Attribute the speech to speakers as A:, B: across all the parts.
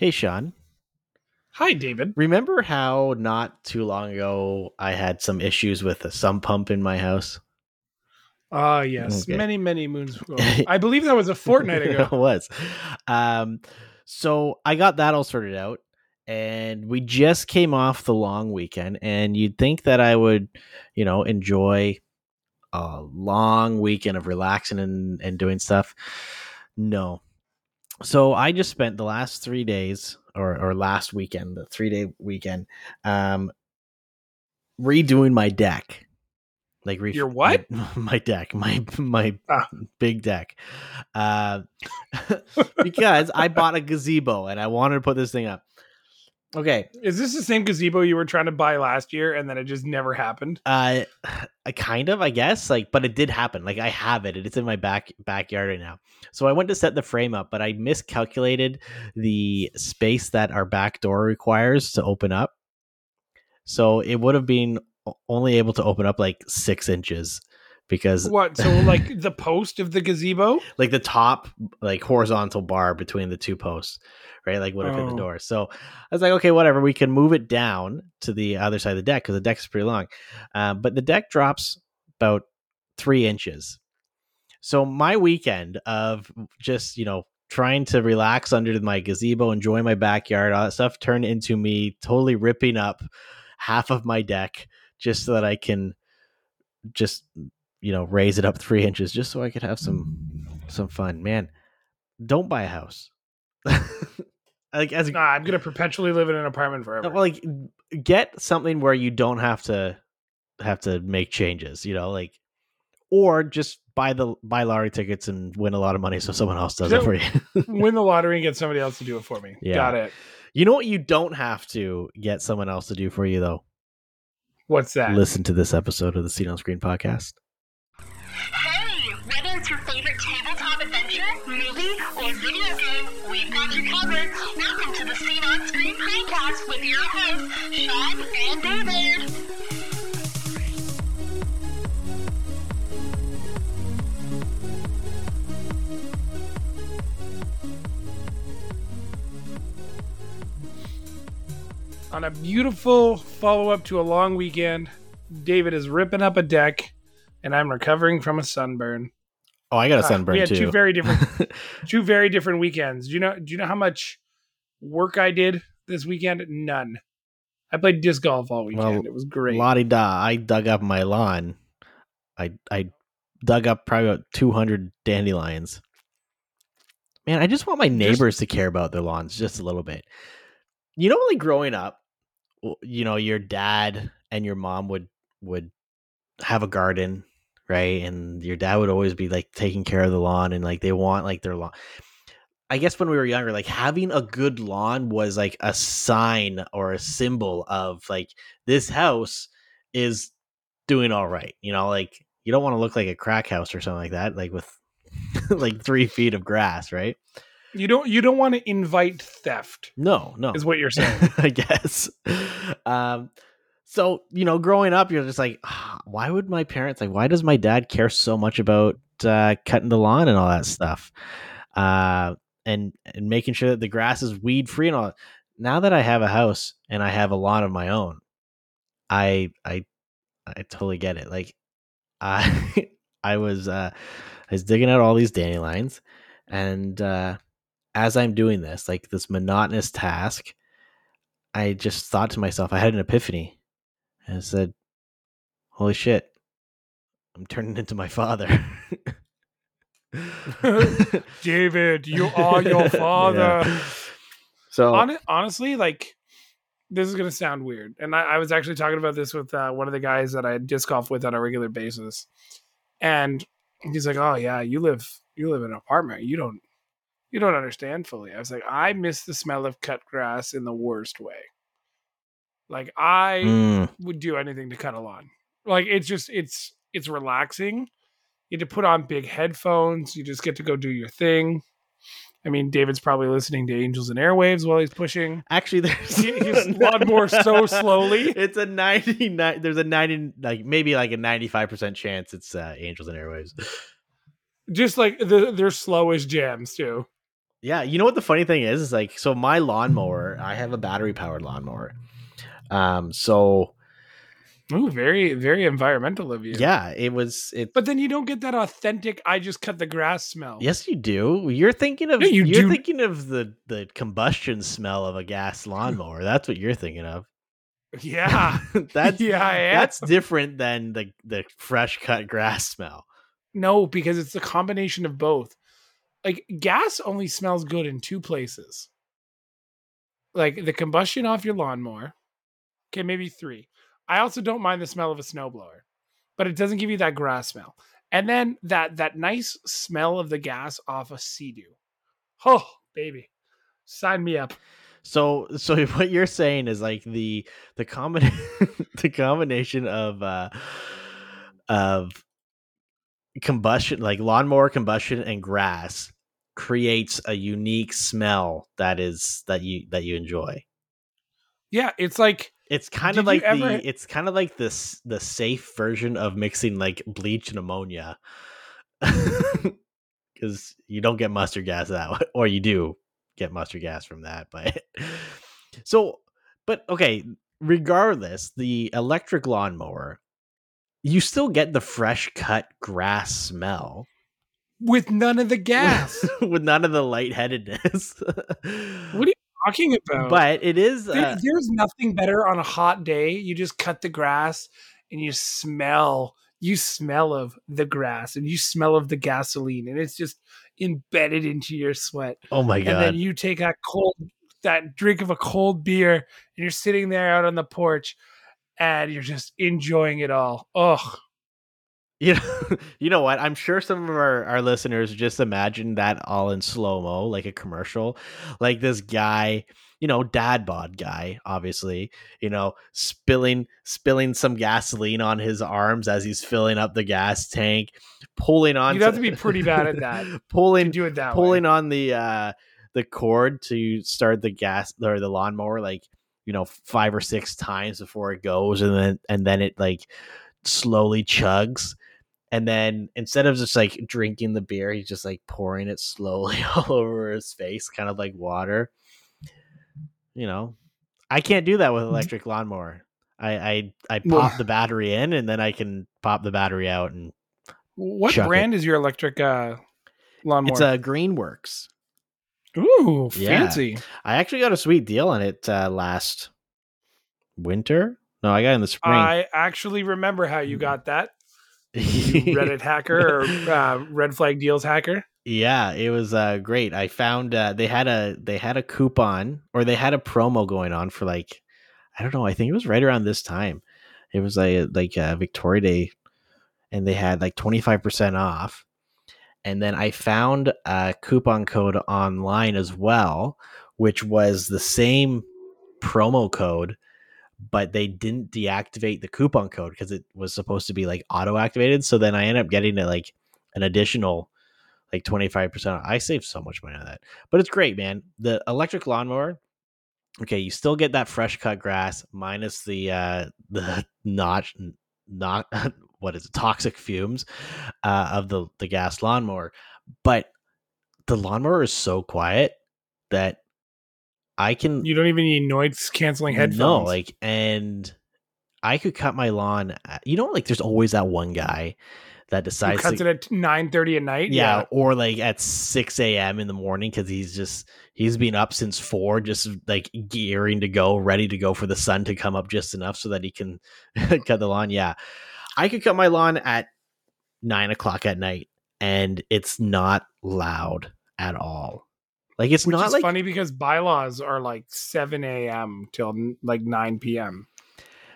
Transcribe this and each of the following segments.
A: Hey, Sean.
B: Hi, David.
A: Remember how not too long ago I had some issues with a sump pump in my house?
B: Ah, yes.
A: Okay.
B: Many, many moons ago. I believe that was a fortnight ago.
A: it was. Um, so I got that all sorted out, and we just came off the long weekend. And you'd think that I would, you know, enjoy a long weekend of relaxing and, and doing stuff. No. So I just spent the last three days, or or last weekend, the three day weekend, um, redoing my deck. Like re-
B: Your what?
A: My, my deck, my my
B: Ah.
A: big deck. Uh, because I bought a gazebo and I wanted to put this thing up. Okay,
B: Is this the same gazebo you were trying to buy last year and then it just never happened?
A: uh, I kind of, I guess, like, but it did happen. Like, I have it. It's in my back backyard right now. So I went to set the frame up, but I miscalculated the space that our back door requires to open up. So it would have been only able to open up like six inches because
B: What? So, like the post of the gazebo?
A: like the top like horizontal bar between the two posts right like would have fit the
B: Oh.
A: door so i was like okay whatever we can move it down to the other side of the deck because the deck is pretty long um, but the deck drops about three inches so my weekend of just you know trying to relax under my gazebo enjoy my backyard all that stuff turned into me totally ripping up half of my deck just so that i can just you know raise it up three inches just so i could have some some fun man don't buy a house like as
B: Nah, I'm going to perpetually live in an apartment forever.
A: well, like get something where you don't have to have to make changes you know like or just buy the buy lottery tickets and win a lot of money so someone else does it for you
B: Win the lottery and get somebody else to do it for me.
A: Yeah.
B: Got it.
A: you know what you don't have to get someone else to do for you though
B: What's that?
A: listen to this episode of the seen on screen podcast
C: whether it's your favorite tabletop adventure, movie, or video game, we've got you covered. Welcome to the Seen on Screen podcast with your hosts, Sean and David.
B: On a beautiful follow up to a long weekend, David is ripping up a deck and I'm recovering from a sunburn.
A: oh i got a
B: Ah,
A: sunburn
B: we had
A: too
B: two very different two very different weekends. Do you know do you know how much work I did this weekend? None. I played disc golf all weekend.
A: Well,
B: it was great.
A: Lottie da, I dug up my lawn. I I dug up probably about two hundred dandelions. Man, I just want my neighbors to care about their lawns just a little bit. You know, like growing up, you know, your dad and your mom would would have a garden, right? And your dad would always be like taking care of the lawn and like they want like their lawn. I guess when we were younger, like having a good lawn was like a sign or a symbol of like this house is doing all right. You know, like you don't want to look like a crack house or something like that, like with like three feet of grass, right?
B: You don't you don't want to invite theft,
A: No, no.
B: is what you're saying.
A: I guess. Um, so you know, growing up, you're just like, "Ah, why would my parents like? Why does my dad care so much about uh, cutting the lawn and all that stuff, uh, and and making sure that the grass is weed free and all? that? Now that I have a house and I have a lawn of my own, I I I totally get it. Like, I I was uh, I was digging out all these dandelions, and uh, as I'm doing this, like this monotonous task, I just thought to myself, I had an epiphany. And I said, Holy shit, I'm turning into my father.
B: David, you are your father.
A: Yeah. So,
B: Hon- honestly, like this is gonna sound weird, and I, I was actually talking about this with uh, one of the guys that I disc golf with on a regular basis, and he's like, "Oh yeah, you live you live in an apartment. You don't you don't understand fully." I was like, "I miss the smell of cut grass in the worst way. Like I
A: Mm,
B: would do anything to cut a lawn. Like it's just it's it's relaxing. You get to put on big headphones. You just get to go do your thing. I mean, David's probably listening to Angels and Airwaves while he's pushing.
A: actually, there's
B: He- his lawnmower so slowly.
A: It's a 99. There's a 90, like maybe like a 95% chance it's uh, Angels and Airwaves.
B: Just like the, their slowest jams too.
A: Yeah, you know what the funny thing is? Is like so my lawnmower, I have a battery powered lawnmower. Um, so
B: Ooh, very, very environmental of you.
A: yeah, it was it
B: But then you don't get that authentic I just cut the grass smell.
A: Yes, you do. You're thinking of
B: No, you
A: are thinking of the the combustion smell of a gas lawnmower. That's what you're thinking of.
B: Yeah.
A: that's
B: yeah, I am.
A: that's different than the the fresh cut grass smell.
B: No, because it's a combination of both. Like gas only smells good in two places. Like the combustion off your lawnmower. Okay, maybe three. I also don't mind the smell of a snowblower, but it doesn't give you that grass smell. And then that that nice smell of the gas off a sea-doo. Oh, baby. Sign me up.
A: So so what you're saying is like the the combination the combination of uh of combustion like lawnmower combustion and grass creates a unique smell that is that you that you enjoy.
B: Yeah, it's like
A: It's kind
B: Did
A: of like
B: ever-
A: the it's kind of like this the safe version of mixing like bleach and ammonia. Cuz you don't get mustard gas that way or you do get mustard gas from that, but So but okay, regardless, the electric lawnmower you still get the fresh cut grass smell
B: with none of the gas.
A: with none of the lightheadedness.
B: what are you talking about?
A: but it is
B: There-
A: uh,
B: there's nothing better on a hot day. You just cut the grass and you smell, you smell of the grass and you smell of the gasoline, and it's just embedded into your sweat.
A: oh my god!
B: And then you take that cold, that drink of a cold beer, and you're sitting there out on the porch, and you're just enjoying it all. Oh,
A: You know, you know what? I'm sure some of our, our listeners just imagine that all in slow mo, like a commercial, like this guy, you know, dad bod guy, obviously, you know, spilling spilling some gasoline on his arms as he's filling up the gas tank, pulling on.
B: You'd have to be pretty bad at that.
A: pulling
B: do it that
A: pulling
B: way.
A: on the uh the cord to start the gas or the lawnmower like you know five or six times before it goes and then and then it like slowly chugs and then instead of just like drinking the beer he's just like pouring it slowly all over his face kind of like water you know i can't do that with electric lawnmower i i, I
B: Well-
A: pop the battery in and then i can pop the battery out and
B: What brand is your electric uh, lawnmower?
A: it's a greenworks
B: Ooh,
A: Yeah.
B: fancy.
A: I actually got a sweet deal on it uh, last winter. No, I got it in the spring.
B: I actually remember how you got that. Reddit hacker or uh, Red Flag Deals hacker.
A: yeah, it was uh, great. I found uh, they had a they had a coupon or they had a promo going on for like I don't know. I think it was right around this time. It was like like uh, Victoria Day, and they had like twenty five percent off. And then I found a coupon code online as well, which was the same promo code, but they didn't deactivate the coupon code because it was supposed to be like auto activated. So then I ended up getting it like an additional like 25%. I saved so much money on that. But it's great, man. The electric lawnmower, okay, you still get that fresh cut grass minus the uh the not not what is it, toxic fumes uh of the the gas lawnmower. But the lawnmower is so quiet that I can
B: You don't even need noise canceling headphones.
A: no, like, and I could cut my lawn. At, you know, like, there's always that one guy that
B: Who
A: decides
B: cuts
A: to,
B: it at nine thirty at night.
A: yeah, or like at six a.m. in the morning because he's just he's been up since four, just like gearing to go, ready to go for the sun to come up just enough so that he can cut the lawn. Yeah, I could cut my lawn at nine o'clock at night, and it's not loud at all. Like it's
B: Which
A: not like
B: funny because bylaws are like seven a.m. till like nine p.m.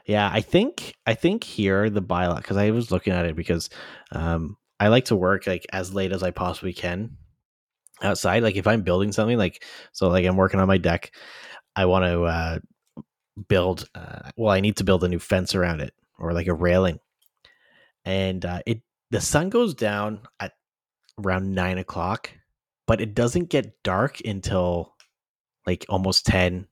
A: Yeah, I think I think here the bylaw because I was looking at it because um I like to work like as late as I possibly can outside. Like if I'm building something, like so like I'm working on my deck, I want to uh build uh well, I need to build a new fence around it or like a railing. And uh it the sun goes down at around nine o'clock, but it doesn't get dark until like almost ten.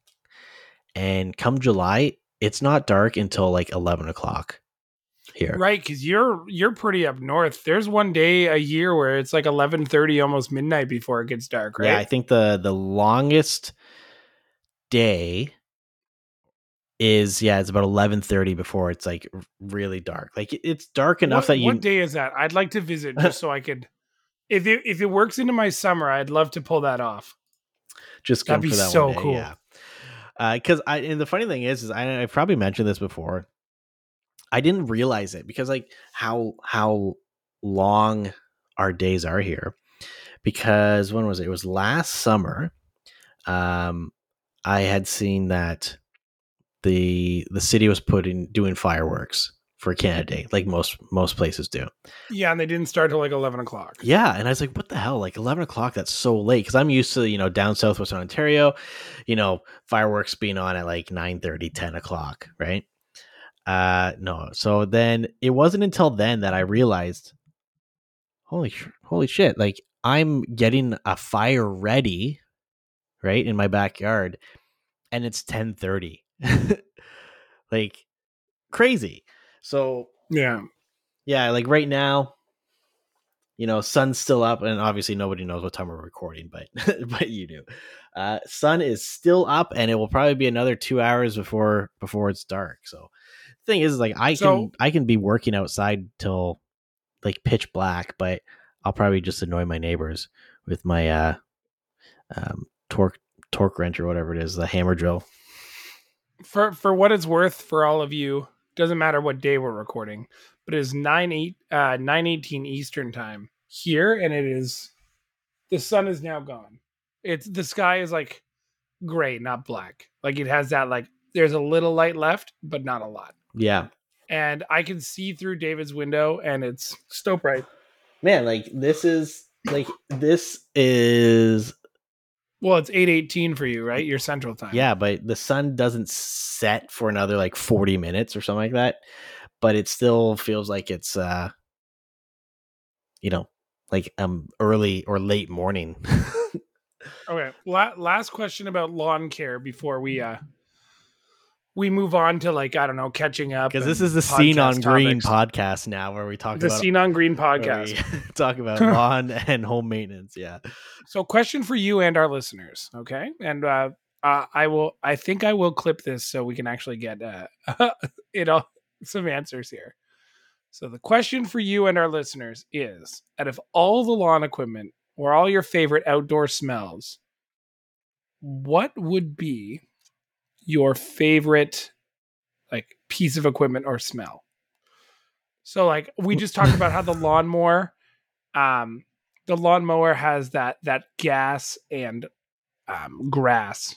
A: And come July, it's not dark until like 11 o'clock here.
B: Right, because you're you're pretty up north. There's one day a year where it's like eleven thirty, almost midnight before it gets dark. Right?
A: Yeah, I think the the longest day is yeah, it's about eleven thirty before it's like really dark. Like it's dark enough
B: what,
A: that you
B: what day is that? I'd like to visit just so I could. If it if it works into my summer, I'd love to pull that off.
A: just come
B: That'd
A: for
B: be
A: that
B: so
A: one day.
B: cool.
A: Yeah, because I and the funny thing is, is I, I've probably mentioned this before. I didn't realize it because like how how long our days are here. Because when was it? It was last summer. Um, I had seen that the the city was putting doing fireworks for Canada Day, like most most places do.
B: Yeah, and they didn't start till like eleven o'clock.
A: Yeah, and I was like, "What the hell? Like eleven o'clock? That's so late." Because I'm used to you know down southwestern Ontario, you know fireworks being on at like 9 30, 10 o'clock, right? Uh, no. So then it wasn't until then that I realized, holy holy shit! Like I'm getting a fire ready, right in my backyard, and it's ten thirty, like crazy. So
B: Yeah,
A: yeah, like right now, you know, sun's still up, and obviously nobody knows what time we're recording, but but you do. Uh, sun is still up, and it will probably be another two hours before before it's dark. So, thing is, like I
B: So-
A: can I can be working outside till like pitch black, but I'll probably just annoy my neighbors with my uh um torque torque wrench or whatever it is, the hammer drill.
B: for for what it's worth, for all of you, doesn't matter what day we're recording, but it is nine eight uh nine eighteen Eastern time here, and it is the sun is now gone. It's the sky is like gray, not black. Like it has that like there's a little light left, but not a lot.
A: Yeah,
B: And I can see through David's window, and it's still bright.
A: man, like this is like this is
B: Well, it's eight eighteen for you, right? Your Central time.
A: Yeah, but the sun doesn't set for another like 40 minutes or something like that. But it still feels like it's uh you know, like um early or late morning.
B: Okay. La- last question about lawn care before we uh we move on to like I don't know catching up
A: Because this is the Seen on
B: podcast
A: Green podcast now where we talk about
B: the
A: about
B: Seen on Green podcast.
A: talk about lawn and home maintenance. Yeah.
B: So, question for you and our listeners, okay? And uh, uh, I will. I think I will clip this so we can actually get uh, it all some answers here. So, the question for you and our listeners is: out of all the lawn equipment or all your favorite outdoor smells, what would be your favorite like piece of equipment or smell? So, like we just talked about how the lawnmower, um, the lawnmower has that that gas and um, grass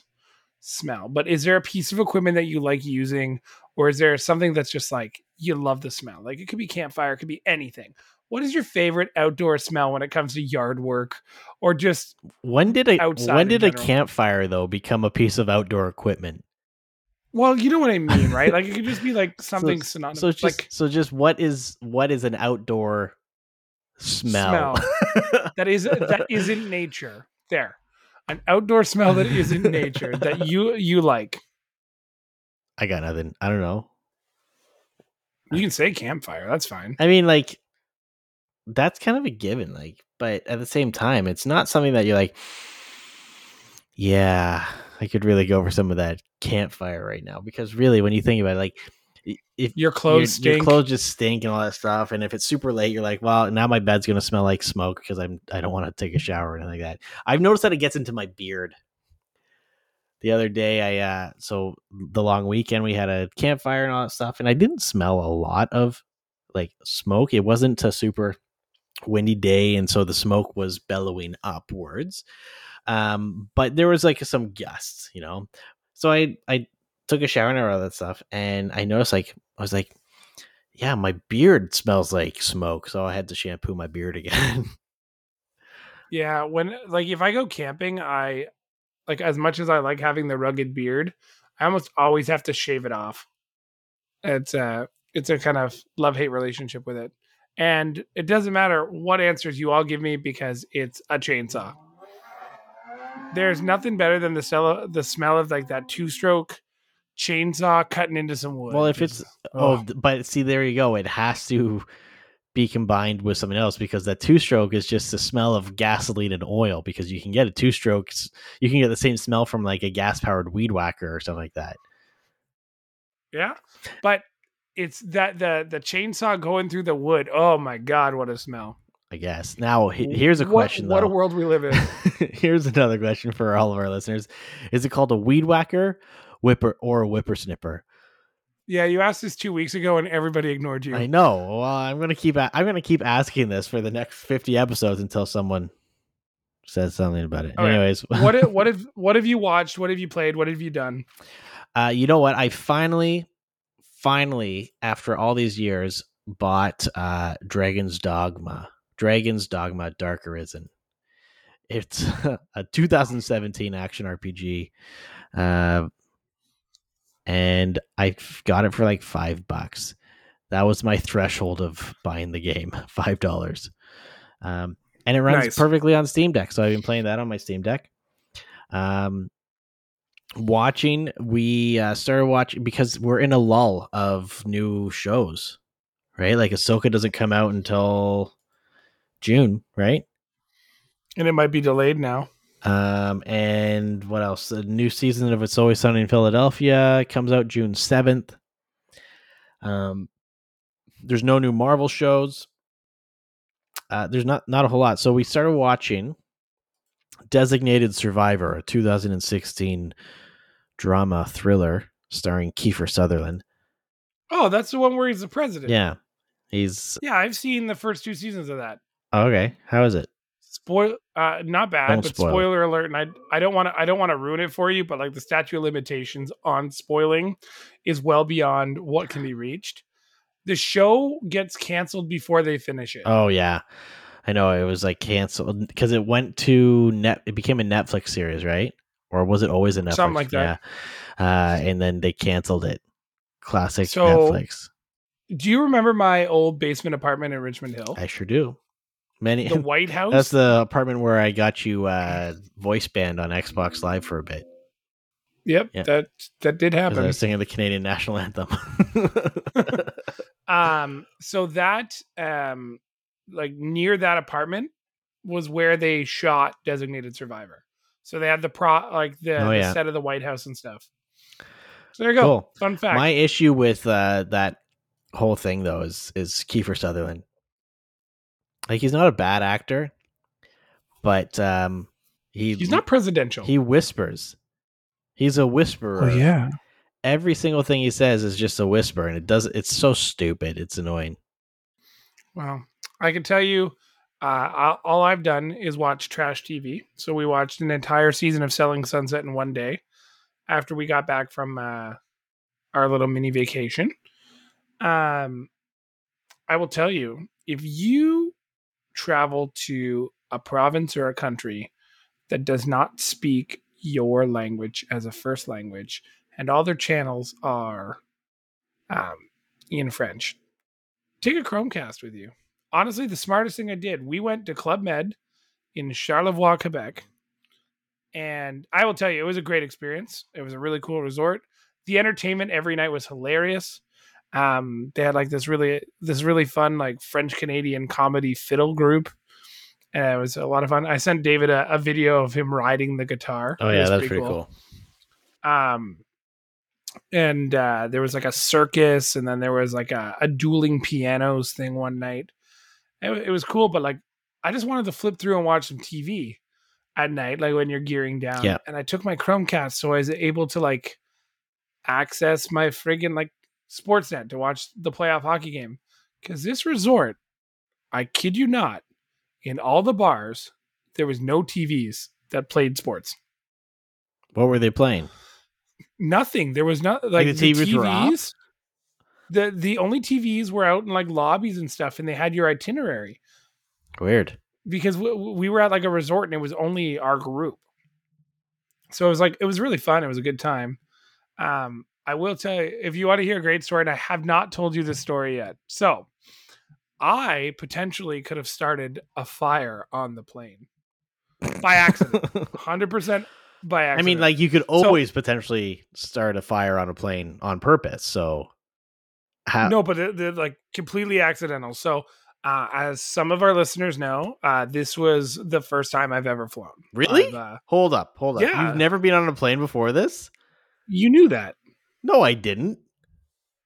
B: smell. But is there a piece of equipment that you like using, or is there something that's just like you love the smell? Like it could be campfire, it could be anything. What is your favorite outdoor smell when it comes to yard work, or just
A: When did a
B: Outside
A: when did a campfire though become a piece of outdoor equipment?
B: Well, you know what I mean, right? Like it could just be like
A: So-
B: something synonymous.
A: So just
B: like
A: so just what is what is an outdoor smell?
B: that is that isn't nature. There, an outdoor smell that isn't nature that you you like.
A: I got nothing. I don't know.
B: You can say campfire. That's fine.
A: I mean, like that's kind of a given. Like, but at the same time, it's not something that you're like, yeah, I could really go for some of that campfire right now. Because really, when you think about it, like, if
B: Your clothes
A: your, your clothes just stink and all that stuff, and if it's super late, you're like, well, now my bed's gonna smell like smoke because I'm I don't want to take a shower or anything like that. I've noticed that it gets into my beard. The other day, I uh, so the long weekend we had a campfire and all that stuff, and I didn't smell a lot of like smoke. It wasn't a super windy day, and so the smoke was bellowing upwards. Um, but there was like some gusts, you know. So I I took a shower and all that stuff, and I noticed like I was like, yeah, my beard smells like smoke, so I had to shampoo my beard again.
B: Yeah, when like if I go camping, I like as much as I like having the rugged beard, I almost always have to shave it off. It's a it's a kind of love hate relationship with it, and it doesn't matter what answers you all give me because it's a chainsaw. There's nothing better than the smell the smell of like that two stroke chainsaw cutting into some wood.
A: Well, if it's
B: Just-
A: oh, but see, there you go. It has to be combined with something else because that two stroke is just the smell of gasoline and oil. Because you can get a two stroke, you can get the same smell from like a gas powered weed whacker or something like that.
B: yeah, but it's that the the chainsaw going through the wood. Oh my god, what a smell!
A: I guess. Now, here's a question.
B: What, a world we live in.
A: here's another question for all of our listeners: Is it called a weed whacker, whipper, or a whippersnipper?
B: yeah, you asked this two weeks ago and everybody ignored you.
A: I know. Well, I'm gonna keep. a- I'm gonna keep asking this for the next 50 episodes until someone says something about it.
B: Okay.
A: Anyways,
B: what if, what have what have you watched? What have you played? What have you done?
A: Uh, you know what? I finally, finally, after all these years, bought uh, Dragon's Dogma. Dragon's Dogma: Dark Arisen. It's a 2017 action RPG, uh, and I got it for like five bucks. That was my threshold of buying the game, five dollars. Um, and it runs
B: Nice.
A: perfectly on Steam Deck, so I've been playing that on my Steam Deck. Um, watching we uh, started watching because we're in a lull of new shows right like ahsoka doesn't come out until june right?
B: And it might be delayed now.
A: um and what else? The new season of it's always sunny in philadelphia comes out june 7th um there's no new marvel shows. Uh there's not not a whole lot. So we started watching designated survivor a 2016 drama thriller starring kiefer sutherland.
B: Oh, that's the one where he's the president.
A: yeah. He's
B: Yeah, I've seen the first two seasons of that.
A: Okay how is it
B: Spoil uh not bad,
A: Don't
B: but
A: spoil
B: spoiler alert and I I don't want to I don't want to ruin it for you, but like the statute of limitations on spoiling is well beyond what can be reached. The show gets canceled before they finish it.
A: Oh yeah, I know it was like canceled because it went to net. It became a Netflix series, right? Or was it always a Netflix?
B: Something like that.
A: Yeah. Uh, and then they canceled it. Classic
B: So-
A: Netflix.
B: Do you remember my old basement apartment in Richmond Hill?
A: I sure do. Many.
B: The White House?
A: That's the apartment where I got you uh, voice band on Xbox Live for a bit.
B: Yep,
A: Yeah.
B: that that did
A: 'cause I
B: happen.
A: was singing the Canadian national anthem.
B: um so that um like near that apartment was where they shot designated survivor so they had the pro like the,
A: Oh,
B: the set of the white house and stuff so there you go
A: Cool.
B: fun fact
A: My issue with uh, that whole thing though is is Kiefer Sutherland. Like he's not a bad actor, but um, he
B: he's not presidential
A: he whispers. He's a whisperer.
B: oh yeah
A: Every single thing he says is just a whisper, and it does. It's so stupid. It's annoying.
B: well i can tell you uh all- all i've done is watch trash tv so we watched an entire season of selling sunset in one day after we got back from uh our little mini vacation um i will tell you if you travel to a province or a country that does not speak your language as a first language and all their channels are um, in french. Take a chromecast with you. Honestly the smartest thing i did we went to club med in charlevoix quebec and i will tell you it was a great experience. It was a really cool resort. The entertainment every night was hilarious um they had like this really this really fun like french canadian comedy fiddle group and it was a lot of fun. I sent david a, a video of him riding the guitar.
A: Oh yeah, that's pretty cool.
B: um and uh there was like a circus and then there was like a, a dueling pianos thing one night. It, it was cool but like i just wanted to flip through and watch some tv at night like when you're gearing down.
A: Yeah.
B: and i took my chromecast so i was able to like access my friggin like sportsnet to watch the playoff hockey game because this resort i kid you not in all the bars there was no tvs that played sports
A: What were they playing?
B: nothing. There was not like,
A: the
B: the
A: TVs?
B: TVs. The the only TVs were out in like lobbies and stuff, and they had your itinerary
A: Weird.
B: because we, we were at like a resort and it was only our group. So it was like it was really fun. It was a good time. Um, I will tell you if you want to hear a great story, and I have not told you this story yet. So I potentially could have started a fire on the plane by accident. hundred percent by accident.
A: I mean, like you could always potentially start a fire on a plane on purpose. So, how?
B: no, but they're, they're like completely accidental. So, uh, as some of our listeners know, uh, this was the first time I've ever flown.
A: Really?
B: Uh,
A: Hold up, hold up.
B: Yeah.
A: You've never been on a plane before this?
B: you knew that?
A: No, I didn't.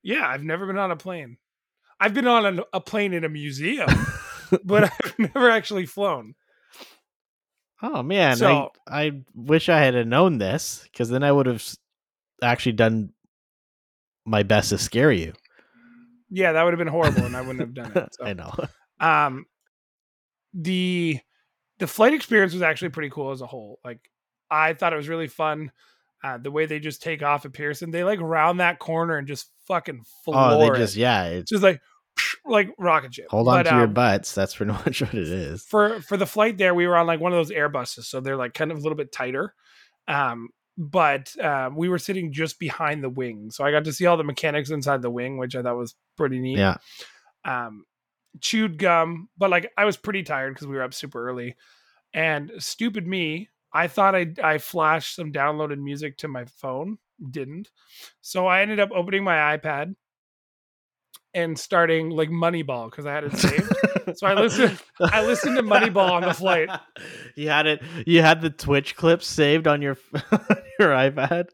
B: Yeah, I've never been on a plane. I've been on a, a plane in a museum, but I've never actually flown.
A: Oh man,
B: So-
A: I I wish I had known this because then I would have actually done my best to scare you.
B: Yeah, that would have been horrible, and I wouldn't have done it. So.
A: I know.
B: um the the flight experience was actually pretty cool as a whole like i thought it was really fun uh the way they just take off at pearson they like round that corner and just fucking floor
A: Oh, they
B: it.
A: just yeah. It's
B: just like like rocket ship
A: hold on
B: But,
A: to your
B: um,
A: butts. That's pretty much what it is.
B: for for the flight there we were on like one of those airbuses so they're like kind of a little bit tighter um but uh, we were sitting just behind the wing so i got to see all the mechanics inside the wing which i thought was pretty neat
A: Yeah.
B: um chewed gum but like i was pretty tired because we were up super early and stupid me i thought i i flashed some downloaded music to my phone didn't so i ended up opening my ipad and starting like moneyball because i had it saved So I listened- I listened to Moneyball on the flight.
A: You had it. You had the Twitch clips saved on your your iPad.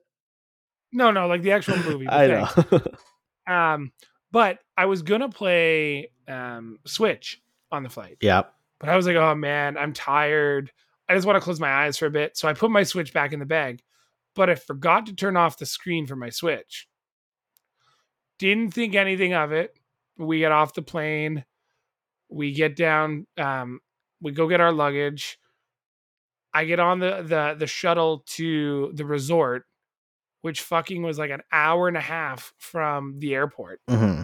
B: no no like the actual movie
A: I
B: thanks.
A: know.
B: um but i was gonna play um switch on the flight
A: yep.
B: But I was like, oh man, I'm tired. I just want to close my eyes for a bit. So I put my Switch back in the bag, but I forgot to turn off the screen for my Switch. Didn't think anything of it. We get off the plane. We get down. Um, we go get our luggage. I get on the the the shuttle to the resort, which fucking was like an hour and a half from the airport
A: hmm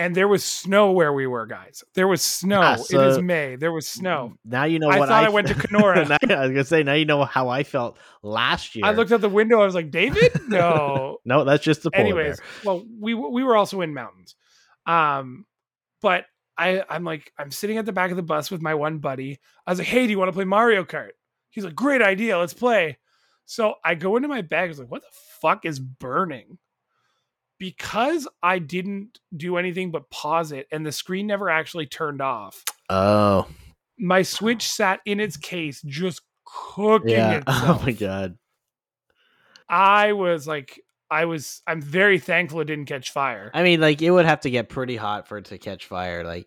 B: and there was snow where we were, guys. There was snow.
A: Ah,
B: it is May. There was snow.
A: Now you know
B: I
A: what
B: thought
A: I,
B: I went to Kenora.
A: Now- I was gonna say now you know how I felt last year.
B: I looked out the window. I was like, David, no.
A: No, that's just the
B: Anyways,
A: bear.
B: well, we we were also in mountains, um, but I I'm like I'm sitting at the back of the bus with my one buddy. I was like, hey, do you want to play Mario Kart? He's like, great idea. Let's play. So I go into my bag. I was like, what the fuck is burning? Because I didn't do anything but pause it, and the screen never actually turned off.
A: Oh,
B: my Switch sat in its case, just cooking
A: yeah.
B: itself.
A: Oh my god.
B: I was like, I was, I'm very thankful it didn't catch fire.
A: I mean, like it would have to get pretty hot for it to catch fire. Like,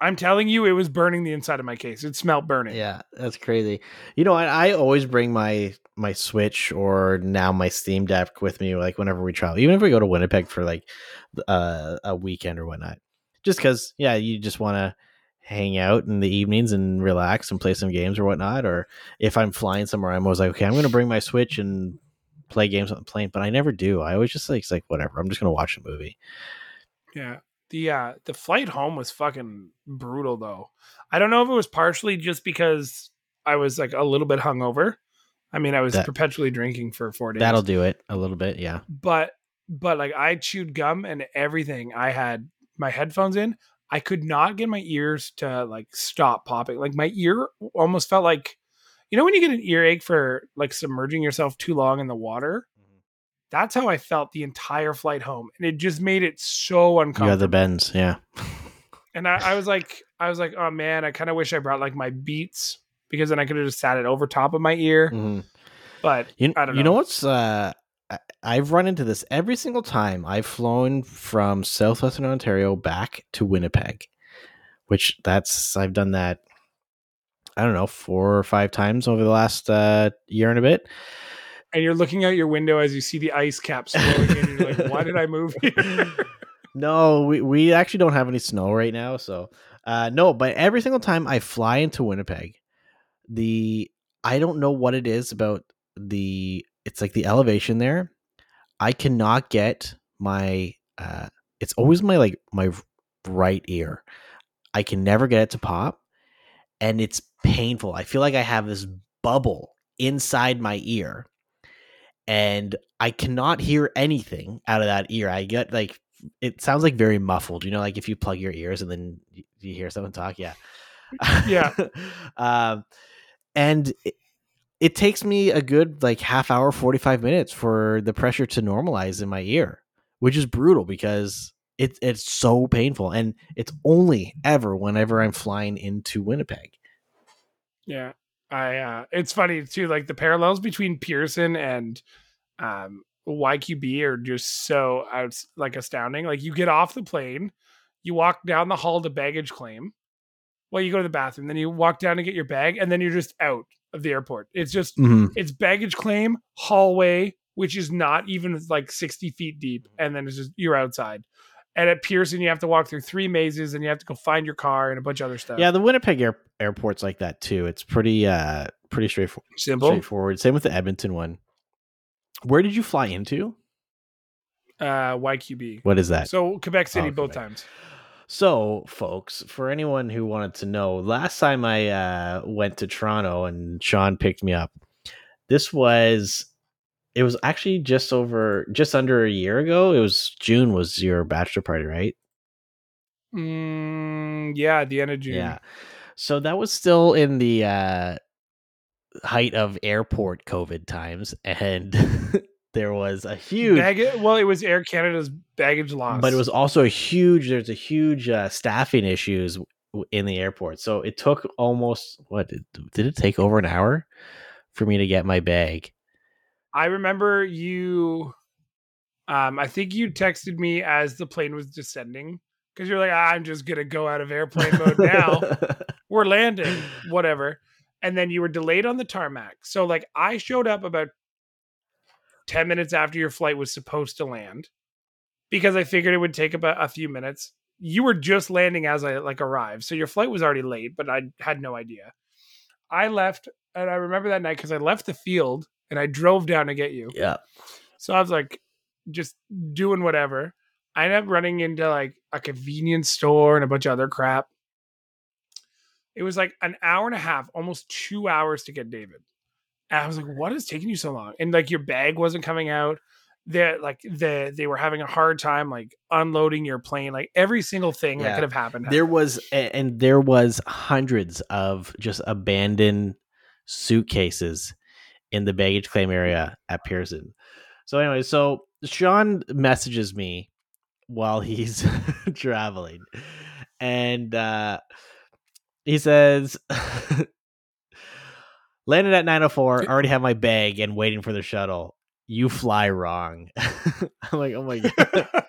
B: I'm telling you, it was burning the inside of my case. It smelled burning.
A: yeah, that's crazy. You know, I, I always bring my my Switch or now my Steam Deck with me, like whenever we travel, even if we go to Winnipeg for like uh, a weekend or whatnot. Just because, yeah, you just want to hang out in the evenings and relax and play some games or whatnot. Or if I'm flying somewhere, I'm always like, okay, I'm going to bring my Switch and play games on the plane. But I never do. I always just like, it's like whatever. I'm just to watch a movie.
B: Yeah. The uh the flight home was fucking brutal though. I don't know if it was partially just because I was like a little bit hungover. I mean, I was
A: That-
B: perpetually drinking for four days.
A: That'll do it a little bit. Yeah.
B: but but like I chewed gum and everything. I had my headphones in. I could not get my ears to like stop popping. Like my ear almost felt like you know when you get an earache for like submerging yourself too long in the water? That's how I felt the entire flight home. And it just made it so uncomfortable.
A: got the bends. Yeah.
B: and I, I was like, I was like, oh man, I kind of wish I brought like my beats because then I could have just sat it over top of my ear.
A: Mhm.
B: But
A: You,
B: I don't
A: you know
B: know.
A: what's uh I've run into this every single time I've flown from southwestern Ontario back to Winnipeg, which that's I've done that I don't know four or five times over the last uh, year and a bit.
B: and you're looking out your window as you see the ice caps slowing in. You're like, why did I move here?
A: no, we, we actually don't have any snow right now, so uh, no. But every single time I fly into Winnipeg, the I don't know what it is about the it's like the elevation there. I cannot get my uh, it's always my like my right ear. I can never get it to pop, and it's painful. I feel like I have this bubble inside my ear, and I cannot hear anything out of that ear. I get like it sounds like very muffled. You know, like if you plug your ears and then you, hear someone talk. Yeah,
B: Yeah.
A: um, and it- it takes me a good like half hour, 45 minutes for the pressure to normalize in my ear, which is brutal because it, it's so painful. And it's only ever whenever I'm flying into Winnipeg.
B: Yeah. I uh it's funny too, like the parallels between Pearson and um YQB are just so out like astounding. Like you get off the plane, you walk down the hall to baggage claim. Well, you go to the bathroom, then you walk down to get your bag, and then you're just out of the airport. It's just
A: Mhm.
B: it's baggage claim, hallway, which is not even like 60 feet deep, and then it's just you're outside. And at Pearson, you have to walk through three mazes and you have to go find your car and a bunch of other stuff.
A: Yeah, the Winnipeg air, airport's like that too. It's pretty uh pretty straightforward.
B: simple.
A: straightforward. Same with the Edmonton one. Where did you fly into?
B: Uh, YQB.
A: What is that?
B: So Quebec City
A: Oh,
B: both
A: Quebec.
B: times.
A: So, folks, for anyone who wanted to know, last time I uh, went to Toronto and Sean picked me up, this was it was actually just over just under a year ago. It was June was your bachelor party, right?
B: Mm, yeah, the end of June.
A: Yeah. So that was still in the uh, height of airport COVID times, and there was a huge
B: Baggage, well, it was Air Canada's baggage loss.
A: but it was also a huge there's a huge uh, staffing issues in the airport so it took almost what did it take over an hour for me to get my bag
B: I remember you. Um, I think you texted me as the plane was descending because you're like, I'm just gonna go out of airplane mode now. We're landing, whatever. And then you were delayed on the tarmac. So like, I showed up about ten minutes after your flight was supposed to land because I figured it would take about a few minutes. You were just landing as I like arrived, so your flight was already late, but I had no idea. I left, and I remember that night because I left the field and I drove down to get you.
A: yeah
B: So I was like, just doing whatever. I ended up running into like a convenience store and a bunch of other crap. It was like an hour and a half, almost two hours to get David. And I was like, what is taking you so long? And like your bag wasn't coming out. They like the they were having a hard time like unloading your plane. Like every single thing that could have happened.
A: there was and there was hundreds of just abandoned suitcases in the baggage claim area at pearson. So anyway so sean messages me while he's traveling and uh he says landed at 904 already have my bag and waiting for the shuttle. You fly wrong. I'm like oh my god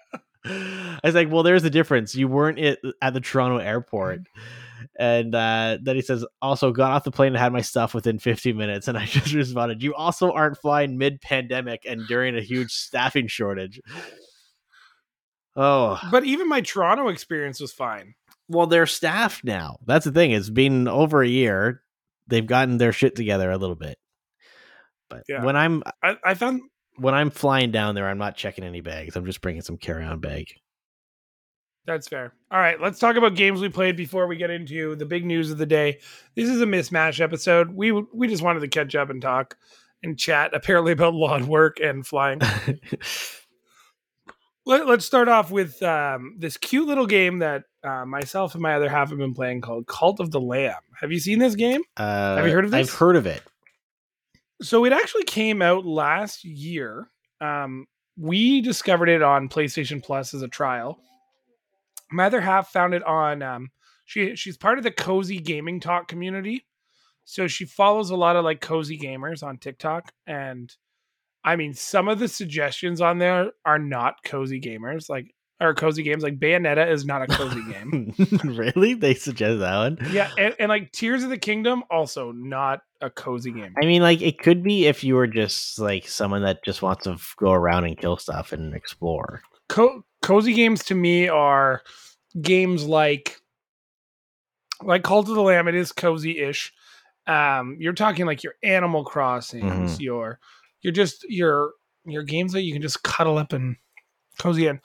A: I was like, well, there's a difference. You weren't at, at the Toronto airport. And uh, then he says, also got off the plane and had my stuff within 15 minutes. And I just responded, you also aren't flying mid pandemic and during a huge staffing shortage. Oh,
B: but even my Toronto experience was fine.
A: well, they're staffed now. That's the thing. It's been over a year. They've gotten their shit together a little bit. But
B: Yeah.
A: when I'm
B: I, I found
A: when I'm flying down there, I'm not checking any bags. I'm just bringing some carry on bag.
B: That's fair. All right, let's talk about games we played before we get into the big news of the day. This is a mismatch episode. We we just wanted to catch up and talk and chat apparently about lawn work and flying. Let, us start off with um, this cute little game that uh, myself and my other half have been playing called Cult of the Lamb. Have you seen this game?
A: Uh,
B: Have you heard of this?
A: I've heard of it.
B: So it actually came out last year. Um, we discovered it on PlayStation Plus as a trial. My other half found it on. Um, she she's part of the cozy gaming talk community, so she follows a lot of like cozy gamers on TikTok. And I mean, some of the suggestions on there are not cozy gamers, like or cozy games. Like Bayonetta is not a cozy game.
A: really? They suggest that one?
B: Yeah, and, and like Tears of the Kingdom also not a cozy game.
A: I mean, like it could be if you were just like someone that just wants to go around and kill stuff and explore.
B: Co- cozy games to me are games like like Cult of the Lamb. It is cozy-ish. Um, you're talking like your Animal Crossings, your you're just your your games that you can just cuddle up and cozy in.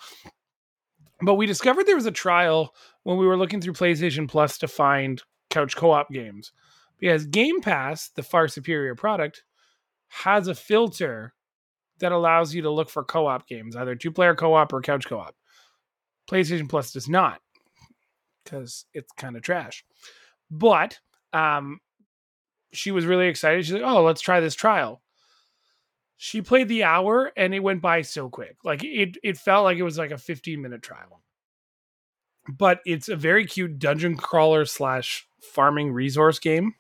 B: But we discovered there was a trial when we were looking through PlayStation Plus to find couch co-op games because Game Pass, the far superior product, has a filter that allows you to look for co-op games, either two-player co-op or couch co-op. PlayStation Plus does not because it's kind of trash. But um, she was really excited. She's like, "Oh, let's try this trial." She played the hour and it went by so quick. Like it it felt like it was like a 15 minute trial. But it's a very cute dungeon crawler slash farming resource game.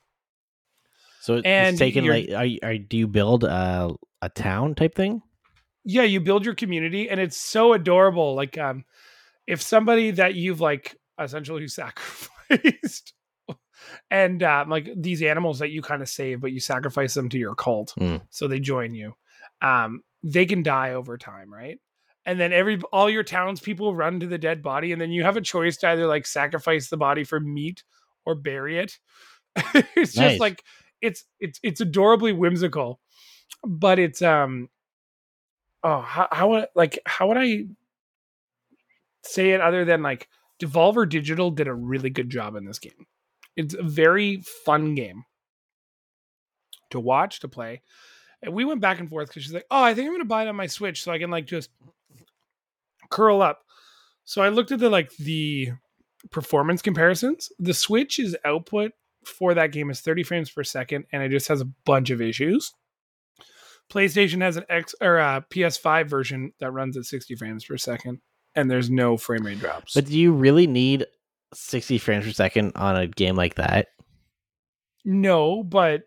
A: So it's
B: And
A: taken like, are, you- are do you build a a town type thing?
B: yeah you build your community and it's so adorable like um if somebody that you've like essentially sacrificed and um like these animals that you kind of save but you sacrifice them to your cult
A: Mm.
B: so they join you um they can die over time right and then every all your townspeople run to the dead body and then you have a choice to either like sacrifice the body for meat or bury it it's
A: Nice.
B: just like it's it's it's adorably whimsical but it's um oh how, how like how would i say it other than like devolver digital did a really good job in this game. It's a very fun game to watch to play. And we went back and forth because she's like oh i think i'm gonna buy it on my switch so i can like just curl up. So i looked at the like the performance comparisons. The switch's output for that game is 30 frames per second and it just has a bunch of issues PlayStation has an X or uh, a PS5 version that runs at 60 frames per second, and there's no frame rate drops.
A: But do you really need 60 frames per second on a game like that?
B: no, but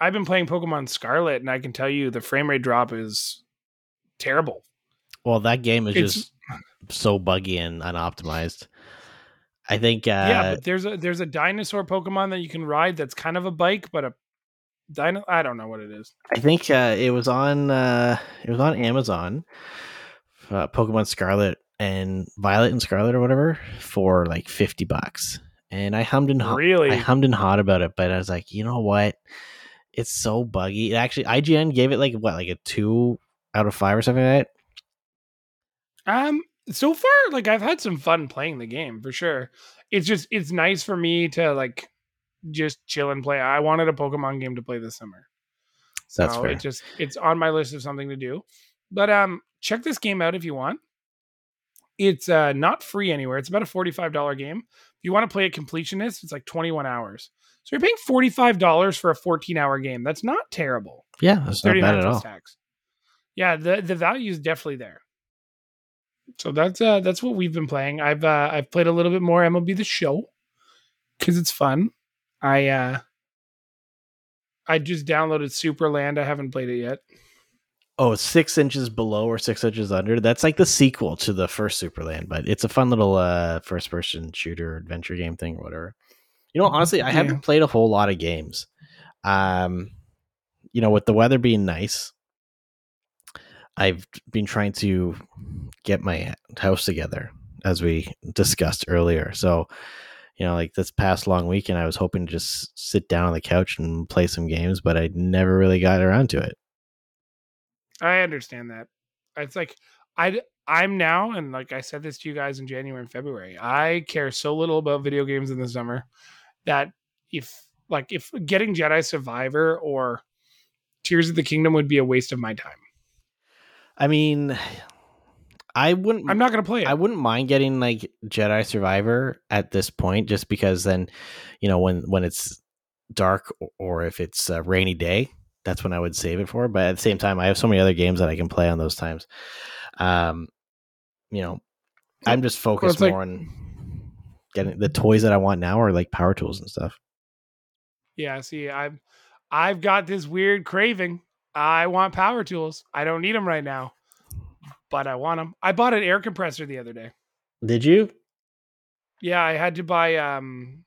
B: I've been playing Pokemon Scarlet, and I can tell you the frame rate drop is terrible.
A: Well, that game is
B: It's
A: just so buggy and unoptimized. I think uh
B: yeah, but there's a there's a dinosaur Pokemon that you can ride that's kind of a bike, but a dino. I don't know what it is.
A: I think uh, it was on uh, it was on Amazon, uh, Pokemon Scarlet and Violet and Scarlet or whatever for like fifty bucks. And I hummed and haw-
B: Really?
A: I hummed and hawed about it, but I was like, you know what? It's so buggy. It actually, IGN gave it like what, like a two out of five or something like that.
B: Um, so far, like I've had some fun playing the game for sure. It's just it's nice for me to like just chill and play. I wanted a Pokemon game to play this summer.
A: That's
B: so
A: fair.
B: it just it's on my list of something to do. But um check this game out if you want. It's uh not free anywhere. It's about a $45 game. If you want to play a completionist, it's like 21 hours. So you're paying $45 for a 14-hour game. That's not terrible.
A: Yeah, that's not bad at all.
B: tax. Yeah, the the value is definitely there. So that's uh that's what we've been playing. I've uh I've played a little bit more MLB the show cuz it's fun. I uh I just downloaded Supraland. I haven't played it yet.
A: Oh, six inches below or six inches under. That's like the sequel to the first Supraland, but it's a fun little uh, first person shooter adventure game thing or whatever. You know, honestly, I
B: Yeah.
A: haven't played a whole lot of games. Um, you know, with the weather being nice, I've been trying to get my house together as we discussed earlier. So, you know, like this past long weekend, I was hoping to just sit down on the couch and play some games, but I never really got around to it.
B: I understand that. It's like I I'm now and like I said this to you guys in January and February. I care so little about video games in the summer that if like if getting Jedi Survivor or Tears of the Kingdom would be a waste of my time.
A: I mean, I wouldn't.
B: I'm not going to play it.
A: I wouldn't mind getting like Jedi Survivor at this point, just because then, you know, when when it's dark or, if it's a rainy day, that's when I would save it for. But at the same time, I have so many other games that I can play on those times. Um, you know, I'm just focused
B: like-
A: more on getting the toys that I want now are like power tools and stuff.
B: Yeah, see, I've I've got this weird craving. I want power tools. I don't need them right now, but I want them. I bought an air compressor the other day.
A: Did you?
B: Yeah, I had to buy um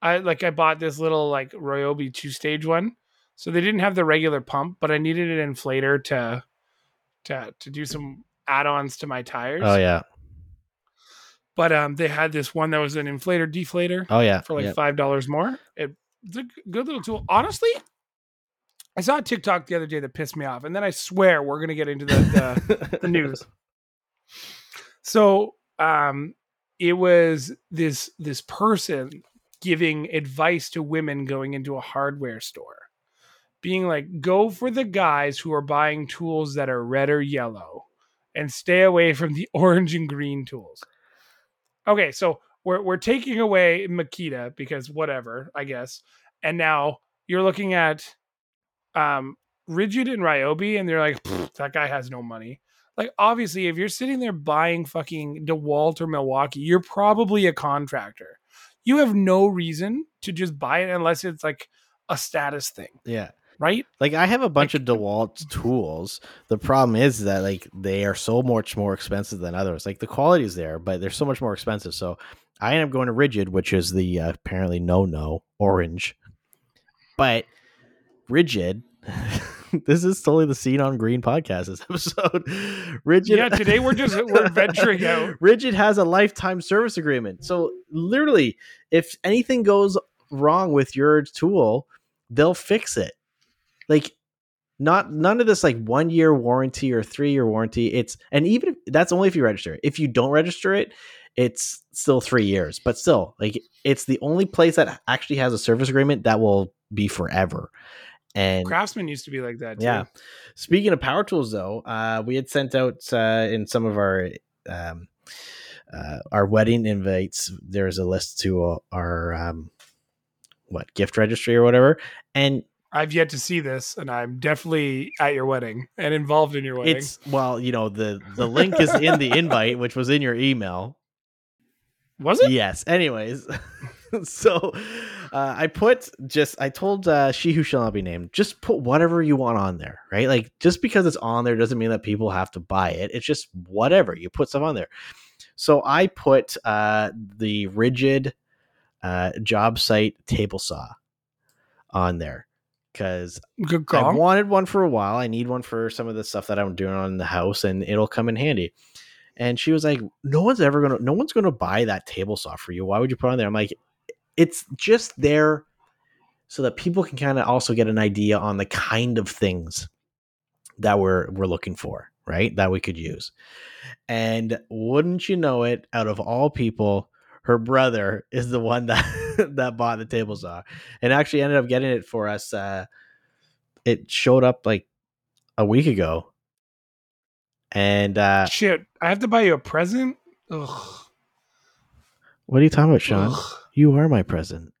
B: I like I bought this little like Ryobi two stage one. So they didn't have the regular pump, but I needed an inflator to to to do some add-ons to my tires.
A: Oh yeah.
B: But um they had this one that was an inflator deflator
A: Oh yeah.
B: for like
A: yeah.
B: five dollars more. It, it's a good little tool. Honestly, I saw a TikTok the other day that pissed me off, and then I swear we're gonna get into the the, the news. So um it was this this person giving advice to women going into a hardware store. Being like, go for the guys who are buying tools that are red or yellow and stay away from the orange and green tools. Okay, so we're we're taking away Makita because whatever, I guess. And now you're looking at um, Ridgid and Ryobi, and they're like, that guy has no money. Like, obviously, if you're sitting there buying fucking DeWalt or Milwaukee, you're probably a contractor. You have no reason to just buy it unless it's like a status thing,
A: Yeah.
B: right?
A: Like I have a bunch of DeWalt tools. The problem is that like they are so much more expensive than others. Like the quality is there, but they're so much more expensive. So I end up going to Ridgid, which is the uh, apparently no no orange. But Ridgid, this is totally the Seen on Green podcast. This episode, Ridgid.
B: Yeah, today we're just- we're venturing out.
A: Ridgid has a lifetime service agreement. So literally, if anything goes wrong with your tool, they'll fix it. Like not none of this like one year warranty or three year warranty. It's and even if that's only if you register it. If you don't register it, it's still three years. But still, like it's the only place that actually has a service agreement that will be forever. And
B: Craftsman used to be like that. Too.
A: yeah. Speaking of power tools, though, uh, we had sent out uh, in some of our um, uh, our wedding invites. There's a list to our um, what gift registry or whatever, and
B: I've yet to see this, and I'm definitely at your wedding and involved in your wedding.
A: it's well, you know the the link is in the invite, which was in your email.
B: Was it?
A: Yes. Anyways, so uh, I put just I told uh, she who shall not be named just put whatever you want on there, right? Like just because it's on there doesn't mean that people have to buy it. It's just whatever you put stuff on there. So I put uh, the Ridgid uh, job site table saw on there because I wanted one for a while. I need one for some of the stuff that I'm doing on the house, and it'll come in handy. And she was like, "No one's ever gonna, no one's gonna buy that table saw for you. Why would you put it on there?" I'm like, "It's just there so that people can kind of also get an idea on the kind of things that we're we're looking for, right? That we could use." And wouldn't you know it, out of all people, her brother is the one that that bought the table saw, and actually ended up getting it for us. Uh, it showed up like a week ago, and uh,
B: Shit, I have to buy you a present. Ugh.
A: what are you talking about, Sean?
B: Ugh.
A: You are my present.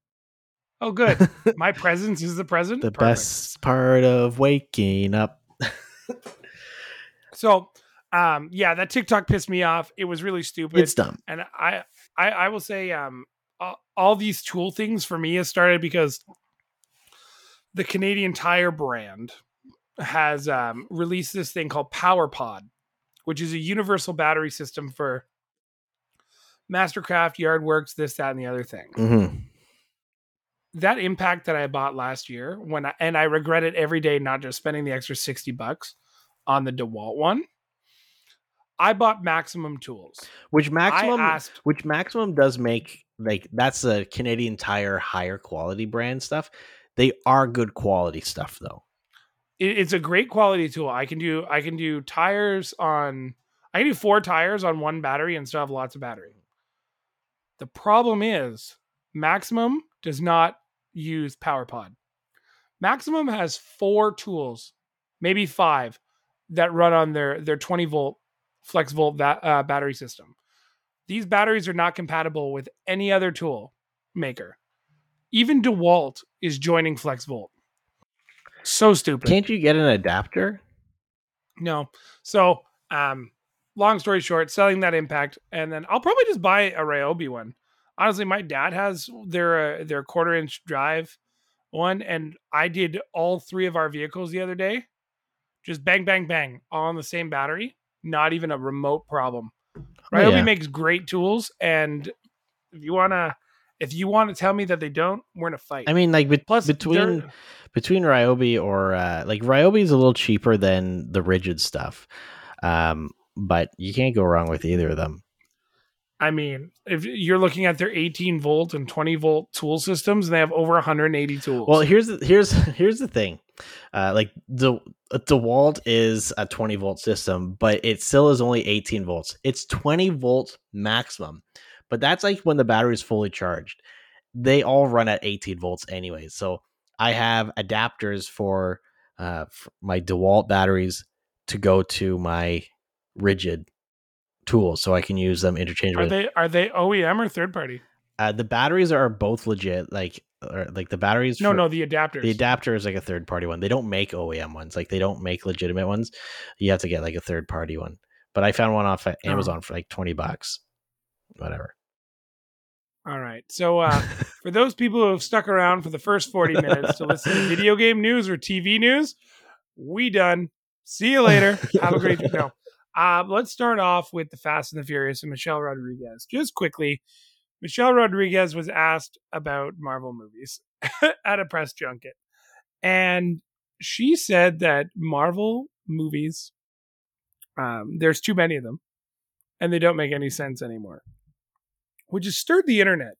B: Oh, good. My presence is the present.
A: the
B: Perfect.
A: best part of waking up.
B: So, um, yeah, that TikTok pissed me off. It was really stupid.
A: It's dumb.
B: and I, I, I will say, um, all, all these tool things for me has started because the Canadian Tire brand has um, released this thing called PowerPod, which is a universal battery system for Mastercraft, Yardworks, this, that, and the other thing.
A: hmm
B: That impact that I bought last year, when I, and I regret it every day, not just spending the extra sixty bucks on the DeWalt one. I bought Maximum Tools.
A: Which maximum,
B: asked
A: which maximum does make like that's a Canadian Tire higher quality brand stuff. They are good quality stuff though.
B: it, it's a great quality tool. I can do I can do tires on I can do four tires on one battery and still have lots of battery. The problem is Maximum does not use PowerPod. Maximum has four tools, maybe five, that run on their their 20 volt flex volt uh, battery system. These batteries are not compatible with any other tool maker. Even DeWalt is joining FlexVolt. So stupid.
A: Can't you get an adapter?
B: No. So, um, long story short, selling that impact, and then I'll probably just buy a Ryobi one. Honestly, my dad has their uh, their quarter inch drive one, and I did all three of our vehicles the other day. Just bang, bang, bang, all on the same battery. Not even a remote problem. Ryobi
A: yeah.
B: makes great tools, and if you wanna, if you want to tell me that they don't, we're in a fight.
A: I mean, like bet-
B: Plus,
A: between
B: they're-
A: between Ryobi or uh, like Ryobi is a little cheaper than the Ridgid stuff, um, but you can't go wrong with either of them.
B: I mean, if you're looking at their 18 volt and 20 volt tool systems, and they have over 180 tools.
A: Well, here's the, here's here's the thing, uh, like the DeWalt is a 20 volt system, but it still is only 18 volts. It's 20 volts maximum, but that's like when the battery is fully charged. They all run at 18 volts anyway. So I have adapters for uh, f my DeWalt batteries to go to my Ridgid tools, so I can use them interchangeably.
B: are they are they OEM or third party?
A: Uh, the batteries are both legit. Like or like the batteries.
B: No,
A: for-
B: no, the adapters.
A: The adapter is like a third party one. They don't make OEM ones. Like they don't make legitimate ones. You have to get like a third party one. But I found one off at
B: Oh.
A: Amazon for like twenty bucks. Whatever.
B: All right. So uh, for those people who have stuck around for the first 40 minutes to listen to video game news or TV news, we done. See you later. Have a great no. Uh, let's start off with the Fast and the Furious and Michelle Rodriguez. Just quickly, Michelle Rodriguez was asked about Marvel movies at a press junket, and she said that Marvel movies, um, there's too many of them, and they don't make any sense anymore which has stirred the internet.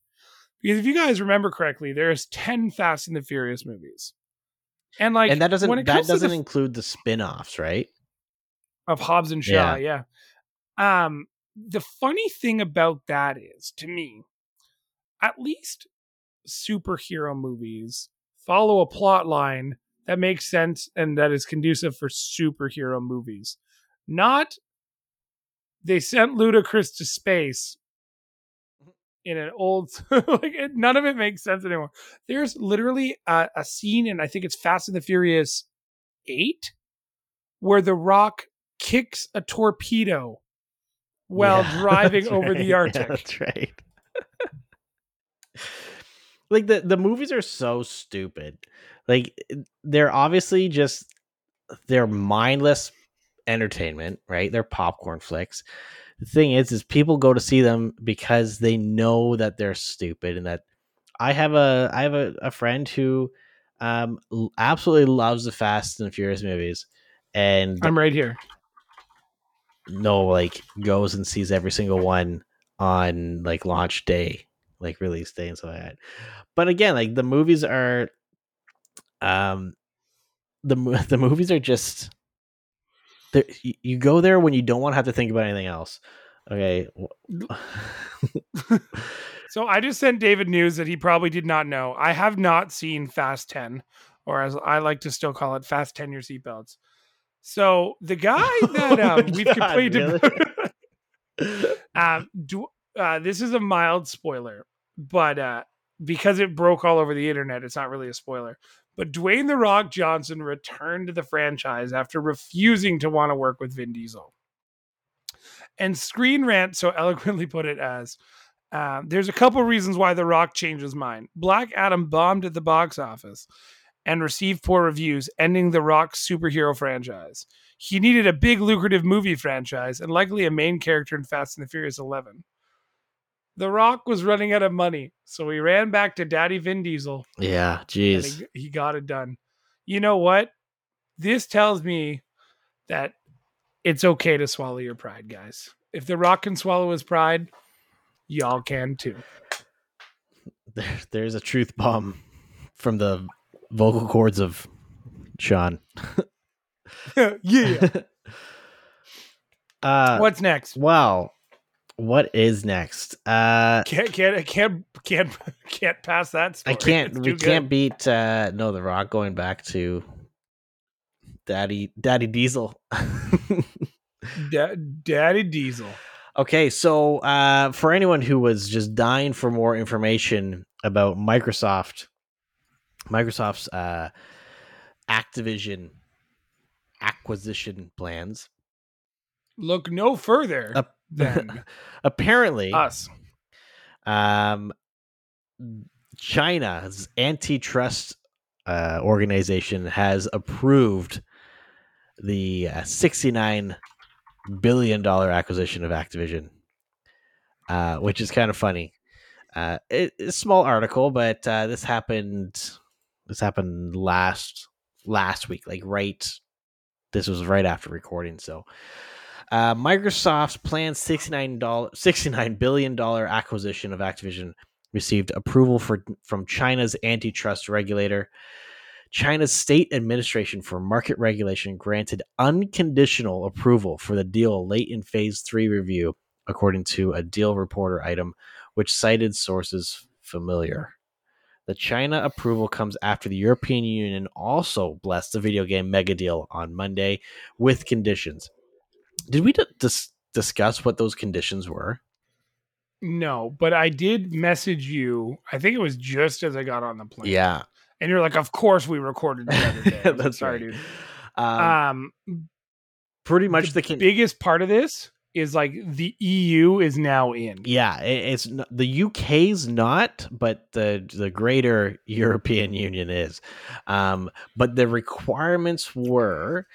B: Because if you guys remember correctly, there's 10 Fast and the Furious movies. And like
A: and that doesn't that
B: the
A: doesn't
B: f-
A: include the spin-offs, right?
B: Of Hobbs and Shaw, yeah. Um the funny thing about that is to me, at least superhero movies follow a plot line that makes sense and that is conducive for superhero movies. Not they sent Ludacris to space in an old like it, none of it makes sense anymore. There's literally a, a scene in I think it's Fast and the Furious 8 where the rock kicks a torpedo while
A: Yeah,
B: driving over
A: right.
B: the Arctic.
A: that's right. like the the movies are so stupid. Like they're obviously just they're mindless entertainment, right? They're popcorn flicks. The thing is, is people go to see them because they know that they're stupid and that I have a I have a, a friend who um absolutely loves the Fast and Furious movies and
B: I'm right here.
A: No like goes and sees every single one on like launch day like release day and stuff like that but again like the movies are um the the movies are just you, go there when you don't want to have to think about anything else okay
B: So I just sent David news that he probably did not know. I have not seen Fast 10, or as I like to still call it, Fast 10 Your Seatbelts. So the guy that
A: Oh
B: um,
A: my
B: we've
A: God,
B: completed.
A: really?
B: um, do, uh, this is a mild spoiler, but uh, because it broke all over the internet, it's not really a spoiler. But Dwayne the Rock Johnson returned to the franchise after refusing to want to work with Vin Diesel. And Screen Rant so eloquently put it as uh, there's a couple reasons why The Rock changed his mind. Black Adam bombed at the box office and received poor reviews, ending The Rock's superhero franchise. He needed a big, lucrative movie franchise and likely a main character in Fast and the Furious 11. The Rock was running out of money, so he ran back to Daddy Vin Diesel
A: yeah jeez
B: he, he got it done. You know what? This tells me that it's okay to swallow your pride, guys. If The Rock can swallow his pride, y'all can too.
A: there, there's a truth bomb from the vocal cords of sean
B: yeah.
A: uh
B: What's next?
A: Wow. What is next? Uh
B: Can't can't can't can't can't pass that story.
A: I can't we
B: too
A: can't beat uh no the rock going back to Daddy Daddy Diesel.
B: Da- Daddy Diesel.
A: okay, so uh for anyone who was just dying for more information about Microsoft Microsoft's uh Activision acquisition plans.
B: Look no further
A: Up-
B: than
A: Apparently
B: us.
A: um china's antitrust uh, organization has approved the uh, 69 billion dollar acquisition of activision uh, which is kind of funny uh, it, it's a small article but uh, this happened this happened last last week like right this was right after recording so uh, Microsoft's planned $69, $69 billion acquisition of Activision received approval for, from China's antitrust regulator. China's State Administration for Market Regulation granted unconditional approval for the deal late in phase three review, according to a deal reporter item, which cited sources familiar. The China approval comes after the European Union also blessed the video game mega deal on Monday with conditions. Did we d- dis- discuss what those conditions were?
B: No, but I did message you. I think it was just as I got on the plane.
A: Yeah,
B: and you're like, "Of course we recorded the other day."
A: That's
B: Sorry,
A: right.
B: dude.
A: Um,
B: Um,
A: pretty much
B: the
A: the con-
B: biggest part of this is like the EU is now in.
A: Yeah, it, it's the UK's not, but the the greater European Union is. Um, but the requirements were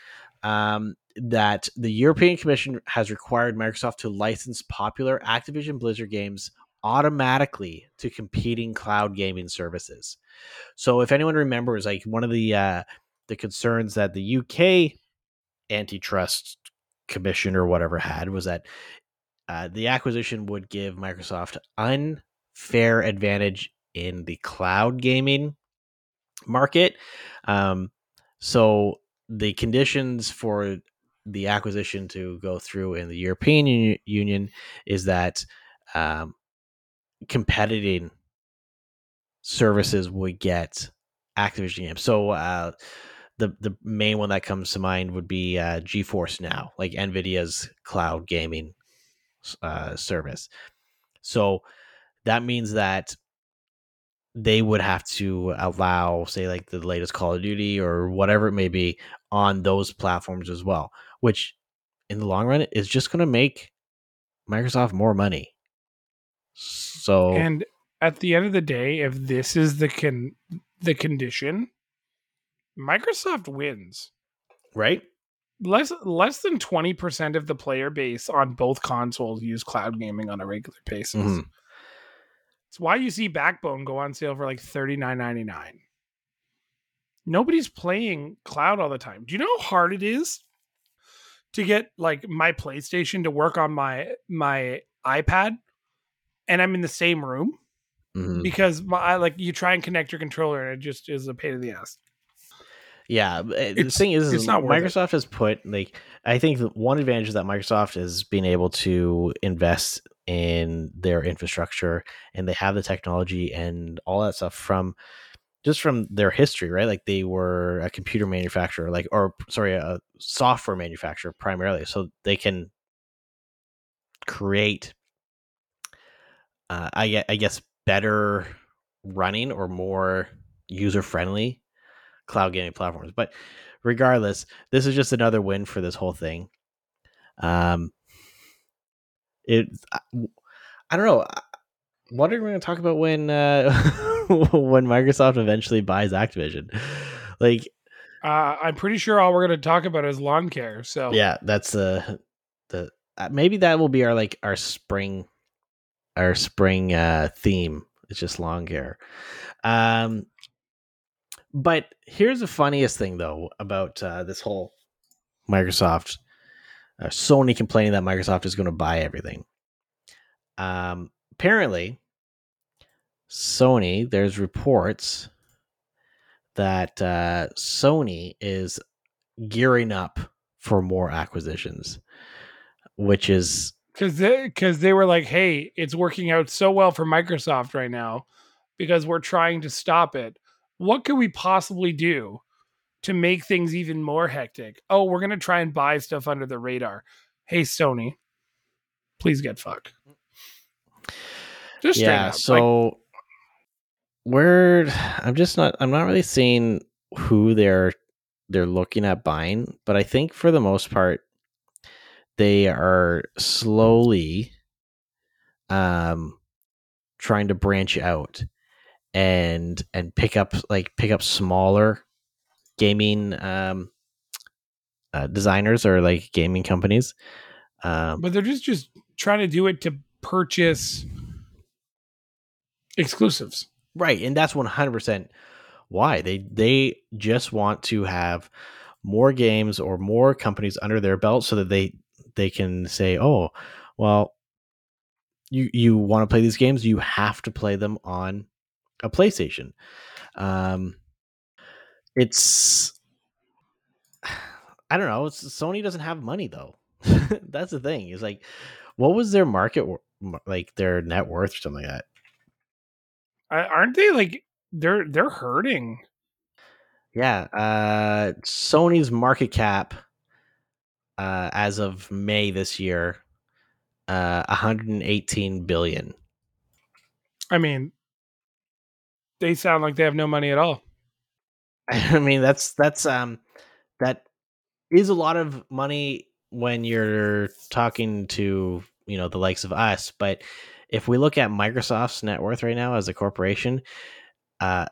A: um, that the European Commission has required Microsoft to license popular Activision Blizzard games automatically to competing cloud gaming services. So, if anyone remembers, like one of the uh, the concerns that the UK antitrust commission or whatever had was that uh, the acquisition would give Microsoft unfair advantage in the cloud gaming market. Um, so the conditions for the acquisition to go through in the European Uni- Union is that um, competing services would get Activision games. So uh, the the main one that comes to mind would be uh, GeForce Now, like Nvidia's cloud gaming uh, service. So that means that they would have to allow, say, like the latest Call of Duty or whatever it may be on those platforms as well, which in the long run is just going to make Microsoft more money. So,
B: And at the end of the day, if this is the con the condition, Microsoft wins.
A: right?
B: Less less than twenty percent of the player base on both consoles use cloud gaming on a regular basis.
A: Mhm.
B: It's why you see Backbone go on sale for like thirty nine ninety nine. Nobody's playing cloud all the time. Do you know how hard it is to get like my PlayStation to work on my my iPad, and I'm in the same room
A: Mhm.
B: because my I, like you try and connect your controller and it just is a pain in the ass.
A: Yeah, but, uh, the thing is,
B: it's
A: is
B: not worth it.
A: Microsoft has put like I think the one advantage that Microsoft has been able to invest in their infrastructure and they have the technology and all that stuff from just from their history, right? Like they were a computer manufacturer, like or sorry, a software manufacturer primarily, so they can create, uh, I I guess, better running or more user friendly cloud gaming platforms. But regardless, this is just another win for this whole thing. Um, it, I, I don't know. What are we going to talk about when uh, when Microsoft eventually buys Activision? Like,
B: Uh, I'm pretty sure all we're going to talk about is lawn care. So
A: yeah, that's the the uh, maybe that will be our like our spring our spring uh theme. It's just long hair. Um, but here's the funniest thing though about uh, this whole Microsoft, uh, Sony complaining that Microsoft is going to buy everything. Um, apparently, Sony. There's reports that uh, Sony is gearing up for more acquisitions, which is
B: because they because they were like, hey, it's working out so well for Microsoft right now because we're trying to stop it. What could we possibly do to make things even more hectic? Oh, we're gonna try and buy stuff under the radar. Hey, Sony, please get fucked. Just
A: yeah.
B: up. like,
A: So we're I'm just not I'm not really seeing who they're they're looking at buying, but I think for the most part they are slowly um trying to branch out and and pick up like pick up smaller gaming um uh, designers or like gaming companies um
B: but they're just just trying to do it to purchase exclusives.
A: Right, and that's one hundred percent why they they just want to have more games or more companies under their belt so that they they can say, oh, well, you you want to play these games, you have to play them on a PlayStation. Um, it's I don't know. It's, Sony doesn't have money though. that's the thing. Is like, what was their market like their net worth or something like that?
B: Aren't they like they're they're hurting?
A: Yeah, uh, Sony's market cap uh, as of May this year uh 118 billion.
B: I mean, they sound like they have no money at all.
A: I mean, that's that's um that is a lot of money when you're talking to, you know, the likes of us, but if we look at Microsoft's net worth right now as a corporation, uh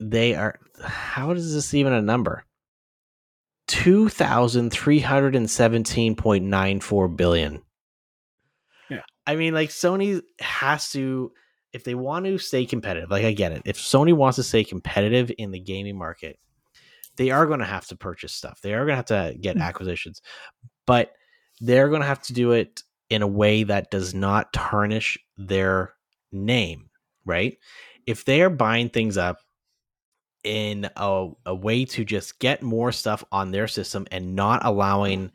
A: they are how is this even a number? 2317.94 billion.
B: Yeah.
A: I mean like Sony has to if they want to stay competitive, like I get it. If Sony wants to stay competitive in the gaming market, they are going to have to purchase stuff. They are going to have to get
B: Mm.
A: acquisitions. But they're going to have to do it in a way that does not tarnish their name, right? If they are buying things up in a, a way to just get more stuff on their system and not allowing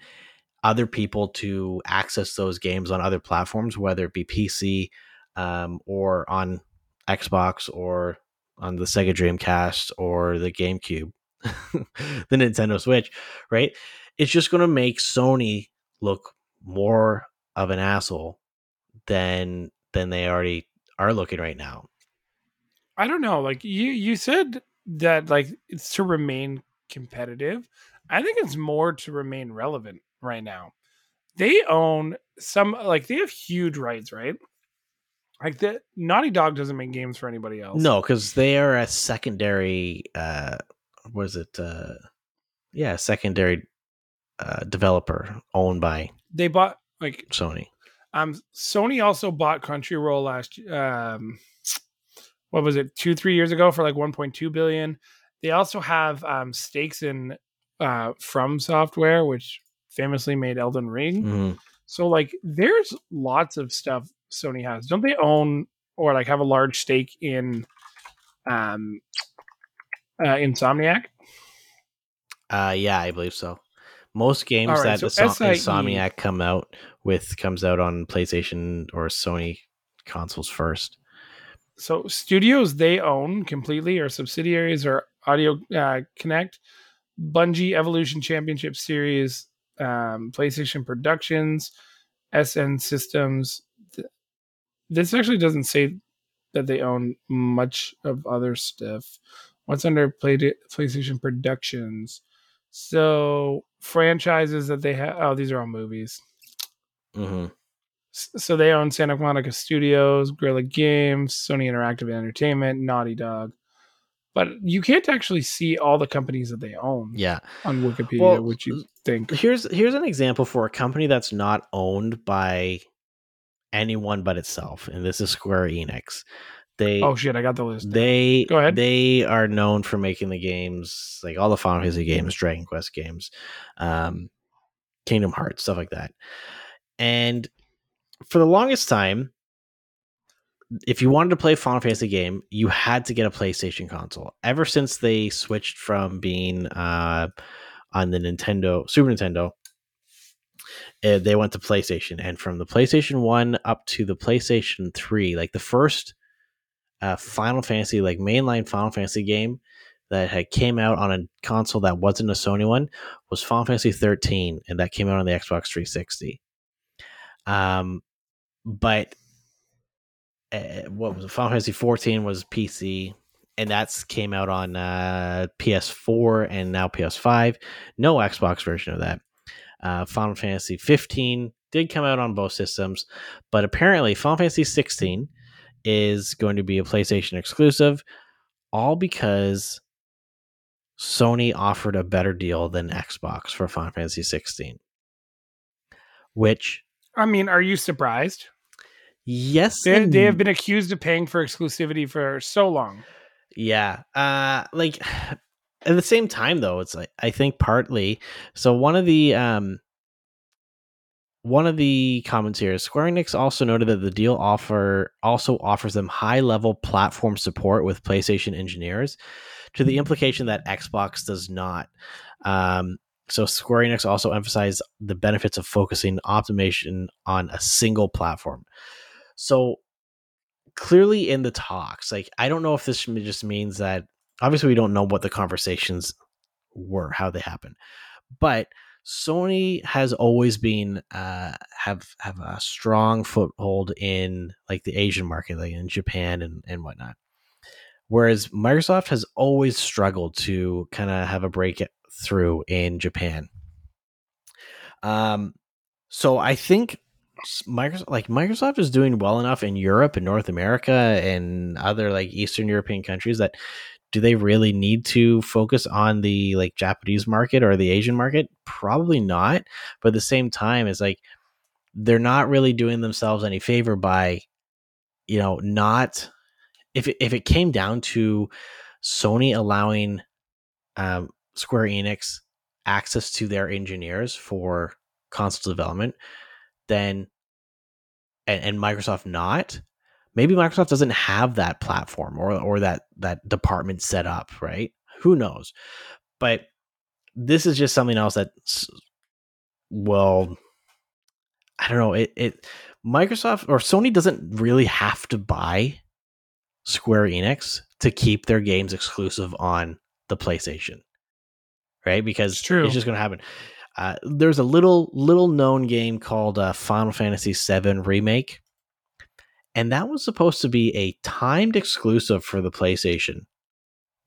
A: other people to access those games on other platforms, whether it be PC um, or on Xbox or on the Sega Dreamcast or the GameCube, the Nintendo Switch, right? It's just going to make Sony look more of an asshole than than they already are looking right now.
B: I don't know. Like you, you said that like it's to remain competitive. I think it's more to remain relevant right now. They own some like they have huge rights, right? Like the Naughty Dog doesn't make games for anybody else.
A: No, because they are a secondary. Uh, what is it? Uh, yeah, secondary uh, developer owned by
B: they bought like
A: Sony.
B: um Sony also bought Crunchyroll last um what was it two three years ago for like 1.2 billion. They also have um stakes in uh From Software, which famously made Elden Ring.
A: Mhm.
B: So like there's lots of stuff Sony has. Don't they own or like have a large stake in um uh Insomniac?
A: Uh, yeah, I believe so. Most games
B: right,
A: that
B: so
A: Insom- Insomniac come out with comes out on PlayStation or Sony consoles first.
B: So studios they own completely or subsidiaries or Audio uh, Connect, Bungie Evolution Championship Series, um, PlayStation Productions, SN Systems. Th- This actually doesn't say that they own much of other stuff. What's under Play- PlayStation Productions? So franchises that they have. Oh, these are all movies.
A: hmm
B: So they own Santa Monica Studios, Guerrilla Games, Sony Interactive Entertainment, Naughty Dog. But you can't actually see all the companies that they own
A: Yeah.
B: on Wikipedia,
A: Well,
B: which you think.
A: Here's here's an example for a company that's not owned by anyone but itself, and this is Square Enix. They
B: Oh shit, I got the list.
A: they
B: Go ahead.
A: they are known for making the games like all the Final Fantasy games, Dragon Quest games, um, Kingdom Hearts, stuff like that. And for the longest time, if you wanted to play a Final Fantasy game, you had to get a PlayStation console. Ever since they switched from being uh, on the Nintendo Super Nintendo, uh, they went to PlayStation, and from the PlayStation One up to the PlayStation Three, like the first uh, Final Fantasy, like mainline Final Fantasy game that had came out on a console that wasn't a Sony one was Final Fantasy 13, and that came out on the Xbox 360. Um, but uh, what was it? Final Fantasy 14 was PC, and that's came out on uh, PS4 and now PS5. No Xbox version of that. Uh, Final Fantasy 15 did come out on both systems, but apparently Final Fantasy 16 is going to be a PlayStation exclusive, all because Sony offered a better deal than Xbox for Final Fantasy 16. Which,
B: I mean, are you surprised?
A: yes,
B: They, they have been accused of paying for exclusivity for so long.
A: Yeah. Uh like at the same time though, it's like I think partly so one of the um one of the comments here is Square Enix also noted that the deal offer also offers them high level platform support with PlayStation engineers, to the implication that Xbox does not. Um, so Square Enix also emphasized the benefits of focusing optimization on a single platform. So clearly in the talks, like I don't know if this just means that obviously we don't know what the conversations were, how they happened, but Sony has always been uh, have have a strong foothold in like the Asian market, like in Japan and and whatnot. Whereas Microsoft has always struggled to kind of have a breakthrough in Japan. Um, so I think Microsoft, like Microsoft, is doing well enough in Europe and North America and other like Eastern European countries that do they really need to focus on the like Japanese market or the Asian market? Probably not. But at the same time, it's like they're not really doing themselves any favor by, you know, not if if it came down to Sony allowing um, Square Enix access to their engineers for console development, then and, and Microsoft not, maybe Microsoft doesn't have that platform or or that that department set up, right? Who knows? But this is just something else that well I don't know, it it Microsoft or Sony doesn't really have to buy Square Enix to keep their games exclusive on the PlayStation. Right? Because
B: It's true.
A: it's just going to happen. Uh, there's a little little known game called uh, Final Fantasy VII Remake, and that was supposed to be a timed exclusive for the PlayStation,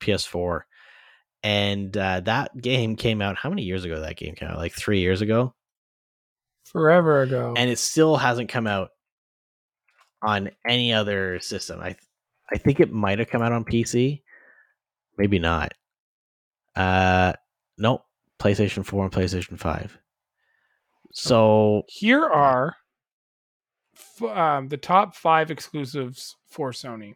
A: PS4, and uh, that game came out. How many years ago that game came out? Like three years ago,
B: Forever ago.
A: and it still hasn't come out on any other system. I I think it might have come out on PC, maybe not. Uh, nope. PlayStation 4 and PlayStation 5. So
B: Here are um, the top five exclusives for Sony: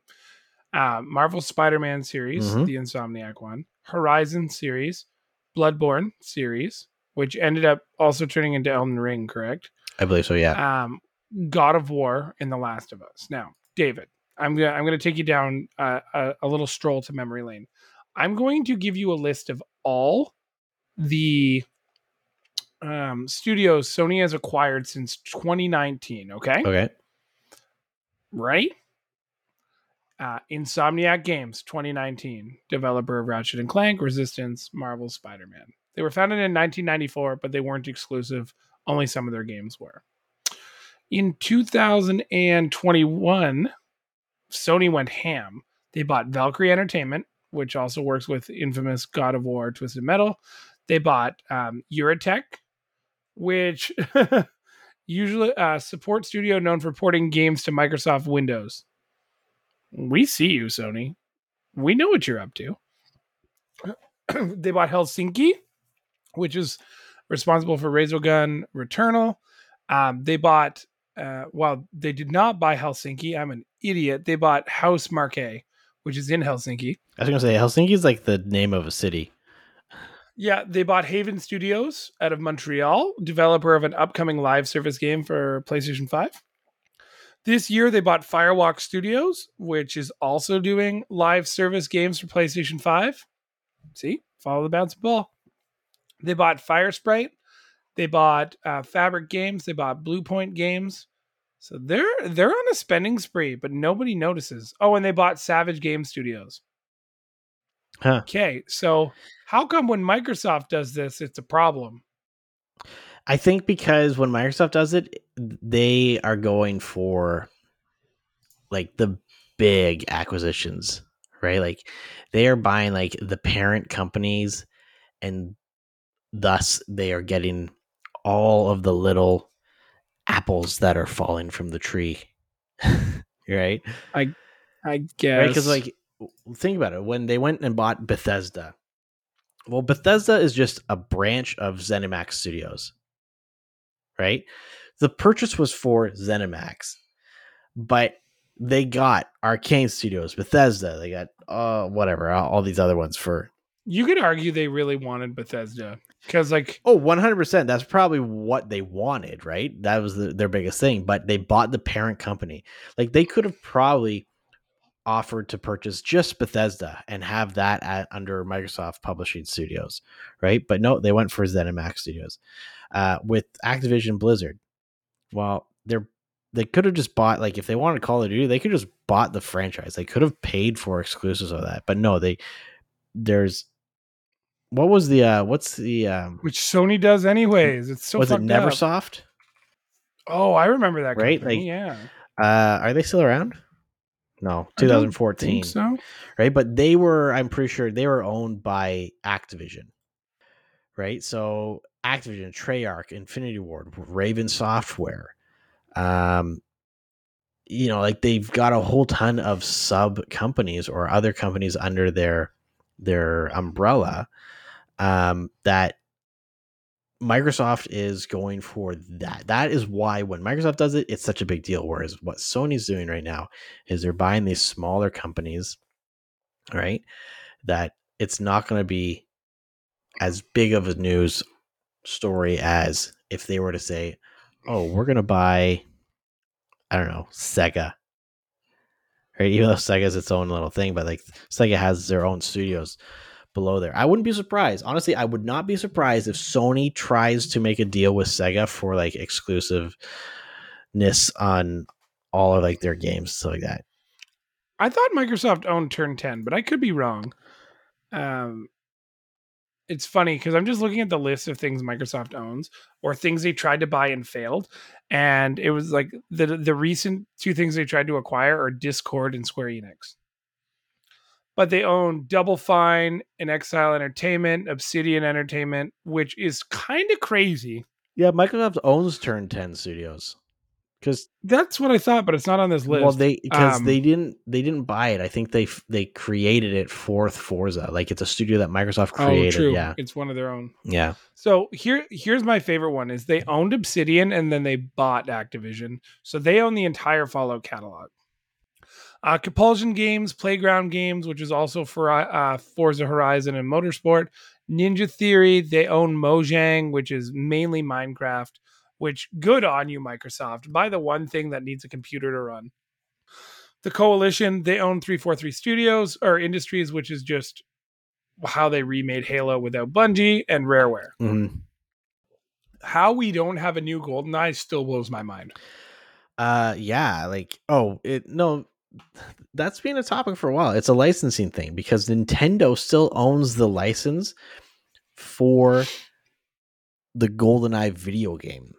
B: uh, Marvel Spider-Man series,
A: Mhm.
B: the Insomniac one; Horizon series; Bloodborne series, which ended up also turning into Elden Ring, correct?
A: I believe so. Yeah.
B: Um, God of War and The Last of Us. Now, David, I'm gonna I'm gonna take you down uh, a, a little stroll to memory lane. I'm going to give you a list of all the um, studios Sony has acquired since 2019. Okay,
A: okay.
B: right? Uh, Insomniac Games 2019, developer of Ratchet and Clank, Resistance, Marvel, Spider Man. They were founded in 1994, but they weren't exclusive. Only some of their games were. In 2021, Sony went ham. They bought Valkyrie Entertainment, which also works with infamous God of War, Twisted Metal. They bought um, Euratech, which usually uh, support studio known for porting games to Microsoft Windows. We see you, Sony. We know what you're up to. they bought Helsinki, which is responsible for Resogun Returnal. Um, they bought, uh, well, they did not buy Helsinki. I'm an idiot. They bought Housemarque, which is in Helsinki.
A: I was gonna say Helsinki is like the name of a city.
B: Yeah, they bought Haven Studios out of Montreal, developer of an upcoming live service game for PlayStation 5. This year, they bought Firewalk Studios, which is also doing live service games for PlayStation 5. See, follow the bounce ball. They bought Firesprite. They bought uh, Fabric Games. They bought Bluepoint Games. So they're they're on a spending spree, but nobody notices. Oh, and they bought Savage Game Studios.
A: Huh.
B: Okay, so how come when Microsoft does this, it's a problem?
A: I think because when Microsoft does it, they are going for like the big acquisitions, right? Like they are buying like the parent companies and thus they are getting all of the little apples that are falling from the tree. right?
B: I
A: Right?
B: guess
A: Because like think about it. When they went and bought Bethesda, well, Bethesda is just a branch of ZeniMax Studios. Right? The purchase was for ZeniMax, but they got Arkane Studios, Bethesda, they got uh whatever, all all these other ones for
B: you could argue they really wanted Bethesda because, like,
A: Oh, 100%. That's probably what they wanted, right? That was the, their biggest thing, but they bought the parent company. Like they could have probably offered to purchase just Bethesda and have that at under Microsoft Publishing Studios, right? But no, they went for ZeniMax Studios. Uh, with Activision Blizzard, well, they're they could have just bought like if they wanted Call of Duty, they could have just bought the franchise. They could have paid for exclusives of that, but no, they there's what was the uh what's the um
B: which Sony does anyways. It's so
A: was it
B: fucked up.
A: Neversoft?
B: Oh, I remember that.
A: Right?
B: Company,
A: Like,
B: yeah,
A: Uh are they still around? No,
B: I don't
A: 2014.
B: think so.
A: right? But they were, I'm pretty sure, they were owned by Activision, right? So Activision, Treyarch, Infinity Ward, Raven Software, um, you know, like they've got a whole ton of sub companies or other companies under their their umbrella um, that Microsoft is going for that. That is why when Microsoft does it, it's such a big deal. Whereas what Sony's doing right now is they're buying these smaller companies, right? That it's not going to be as big of a news story as if they were to say, "Oh, we're going to buy, I don't know, Sega." Right? Even though Sega's its own little thing, but like Sega has their own studios below there. I wouldn't be surprised. Honestly, I would not be surprised if Sony tries to make a deal with Sega for like exclusiveness on all of like their games, stuff like that.
B: I thought Microsoft owned Turn 10, but I could be wrong. Um, it's funny because I'm just looking at the list of things Microsoft owns or things they tried to buy and failed, and it was like the the recent two things they tried to acquire are Discord and Square Enix. But they own Double Fine and inXile Entertainment, Obsidian Entertainment, which is kind of crazy.
A: Yeah, Microsoft owns Turn 10 Studios. Cuz
B: That's what I thought, but it's not on this list.
A: well they because
B: Um,
A: they didn't they didn't buy it. I think they they created it for Forza. Like it's a studio that Microsoft created.
B: oh, true.
A: Yeah.
B: It's one of their own.
A: Yeah.
B: So here, here's my favorite one: is they owned Obsidian and then they bought Activision, so they own the entire Fallout catalog. Uh, Compulsion Games, Playground Games, which is also for uh, Forza Horizon and Motorsport. Ninja Theory, they own Mojang, which is mainly Minecraft. Which good on you, Microsoft. Buy the one thing that needs a computer to run. The Coalition, they own 343 Studios or Industries, which is just how they remade Halo without Bungie and Rareware
A: Mhm.
B: how we don't have a new GoldenEye still blows my mind.
A: Uh yeah, like oh, it no that's been a topic for a while. It's a licensing thing because Nintendo still owns the license for the GoldenEye video game.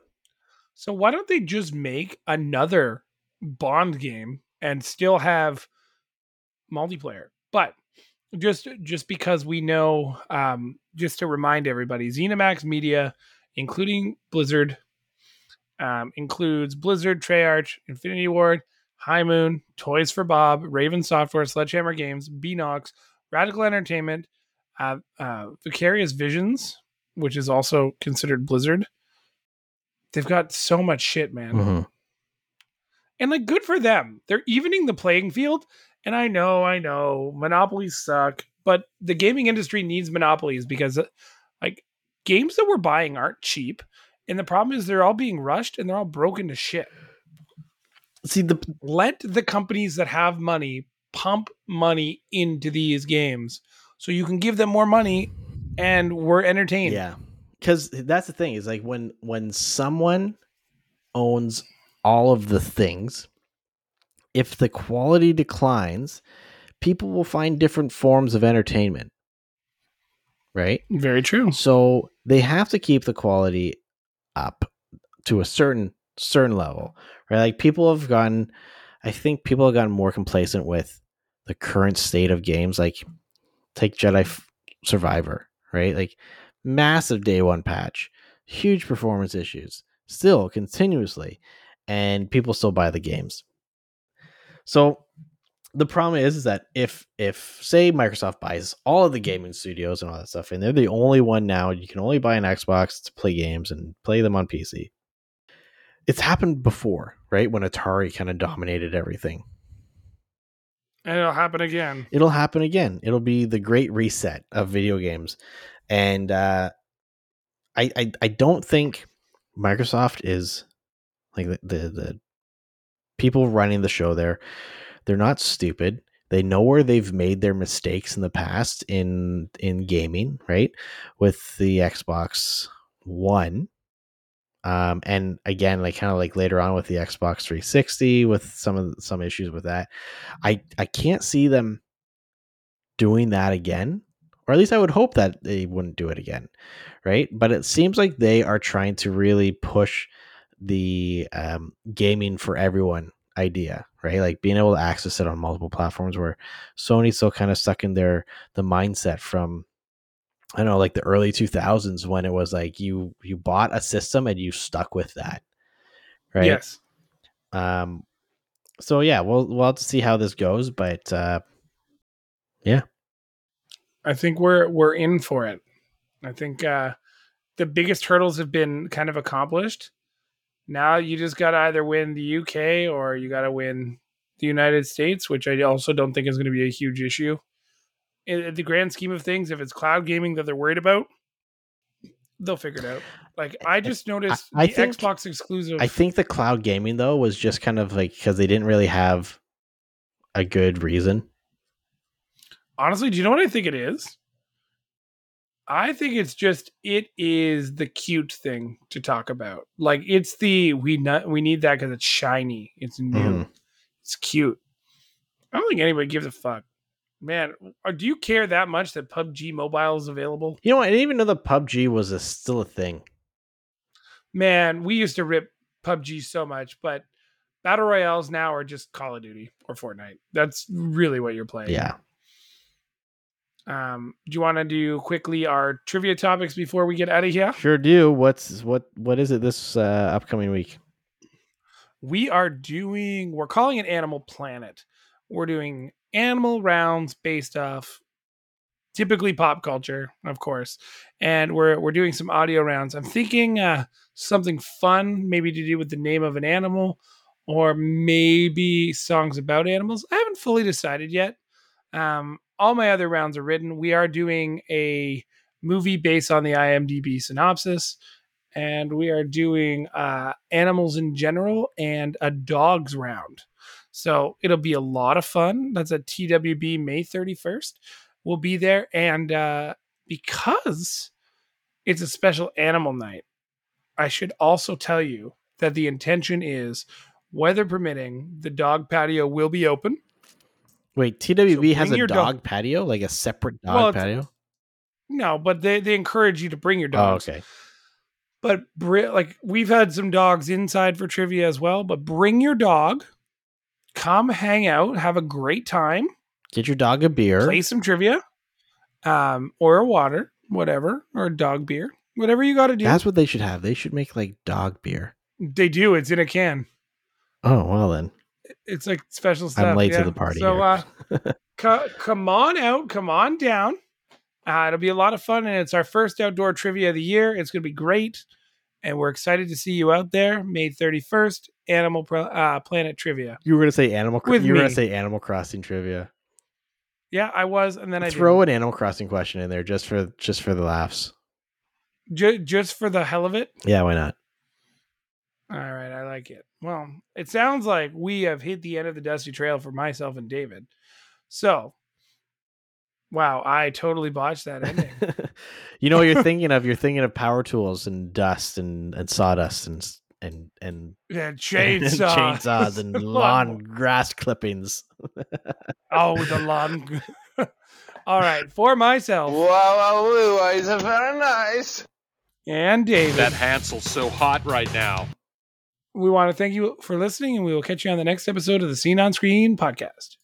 B: So why don't they just make another Bond game and still have multiplayer? But just just because we know, um, just to remind everybody, ZeniMax Media, including Blizzard, um, includes Blizzard, Treyarch, Infinity Ward, High Moon, Toys for Bob, Raven Software, Sledgehammer Games, Beenox, Radical Entertainment, uh, uh, Vicarious Visions, which is also considered Blizzard. They've got so much shit, man.
A: Mhm.
B: And like good for them. They're evening the playing field. And I know, I know, monopolies suck, but the gaming industry needs monopolies because like games that we're buying aren't cheap. And the problem is they're all being rushed and they're all broken to shit.
A: See the
B: Let the companies that have money pump money into these games so you can give them more money and we're entertained.
A: Yeah. Cuz that's the thing is like when when someone owns all of the things if the quality declines, people will find different forms of entertainment. Right?
B: Very true.
A: So they have to keep the quality up to a certain certain level, right? Like people have gotten, I think people have gotten more complacent with the current state of games. Like take Jedi Survivor, right? Like massive day one patch, huge performance issues, still continuously, and people still buy the games. So the problem is, is that if if say Microsoft buys all of the gaming studios and all that stuff, and they're the only one now, you can only buy an Xbox to play games and play them on PC. It's happened before, right? When Atari kind of dominated everything.
B: And it'll happen again.
A: It'll happen again. It'll be the great reset of video games. And uh I I, I don't think Microsoft is like the, the the people running the show there they're not stupid they know where they've made their mistakes in the past in in gaming right with the xbox one um and again like kind of like later on with the xbox 360 with some of some issues with that i i can't see them doing that again or at least I would hope that they wouldn't do it again, right? But it seems like they are trying to really push the um, gaming for everyone idea, right? Like being able to access it on multiple platforms. Where Sony's still kind of stuck in their the mindset from I don't know, like the early two thousands when it was like you you bought a system and you stuck with that, right?
B: Yes.
A: Um. So yeah, we'll we'll have to see how this goes, but uh, yeah.
B: I think we're we're in for it. I think uh, the biggest hurdles have been kind of accomplished. Now you just got to either win the UK or you got to win the United States, which I also don't think is going to be a huge issue. In, the grand scheme of things, if it's cloud gaming that they're worried about, they'll figure it out. Like I just noticed
A: I
B: the
A: think-
B: Xbox exclusive.
A: I think the cloud gaming though was just kind of like because they didn't really have a good reason.
B: honestly, do you know what I think it is? I think it's just it is the cute thing to talk about. Like it's the we not we need that because it's shiny, it's new,
A: Mhm.
B: it's cute. I don't think anybody gives a fuck, man. uh, Do you care that much that PUBG Mobile is available?
A: You know. I didn't even know the PUBG was a, still a thing.
B: Man, we used to rip PUBG so much, but battle royales now are just Call of Duty or Fortnite. That's really what you're playing.
A: Yeah.
B: Um, do you want to do quickly our trivia topics before we get out of here?
A: Sure do. What's what what is it this uh, upcoming week?
B: We are doing, we're calling it Animal Planet. We're doing animal rounds based off typically pop culture, of course. And we're we're doing some audio rounds. I'm thinking uh something fun, maybe to do with the name of an animal, or maybe songs about animals. I haven't fully decided yet. Um, all my other rounds are written. We are doing a movie based on the IMDb synopsis, and we are doing uh, animals in general and a dogs round. So it'll be a lot of fun. That's at TWB May 31st. We'll be there. And uh, because it's a special animal night, I should also tell you that the intention is, weather permitting, the dog patio will be open.
A: Wait, TWB has a dog,
B: dog-
A: patio, like a separate dog
B: Well,
A: patio.
B: No, but they, they encourage you to bring your
A: Oh, okay.
B: But like we've had some dogs inside for trivia as well. But bring your dog, come hang out, have a great time,
A: Get your dog a beer.
B: play some trivia, um, or a water, whatever, or a dog beer, whatever you got to do.
A: That's what they should have. They should make like dog beer.
B: they do. It's in a can.
A: Oh well then.
B: It's like special stuff.
A: I'm late
B: yeah.
A: to the party.
B: So uh, co- come on out, come on down. Uh, it'll be a lot of fun, and it's our first outdoor trivia of the year. It's going to be great, and we're excited to see you out there. May thirty first, Animal Pro- uh, Planet Trivia.
A: you were gonna say animal.
B: With
A: you were gonna say Animal Crossing trivia.
B: Yeah, I was, and then I
A: Throw an Animal Crossing question in there just for just for the laughs.
B: Ju- just for the hell of it.
A: Yeah, why not?
B: All right, I like it. Well, it sounds like we have hit the end of the dusty trail for myself and David. So, wow, I totally botched that ending.
A: you know what you're thinking of? You're thinking of power tools and dust and, and sawdust and s- and and
B: yeah,
A: and
B: chainsaw.
A: chainsaws and lawn grass clippings.
B: Oh, the lawn. All right, for myself
D: Wow, wow, woo, is very nice.
B: and David,
E: That Hansel's so hot right now.
B: we want to thank you for listening, and we will catch you on the next episode of the Seen on Screen podcast.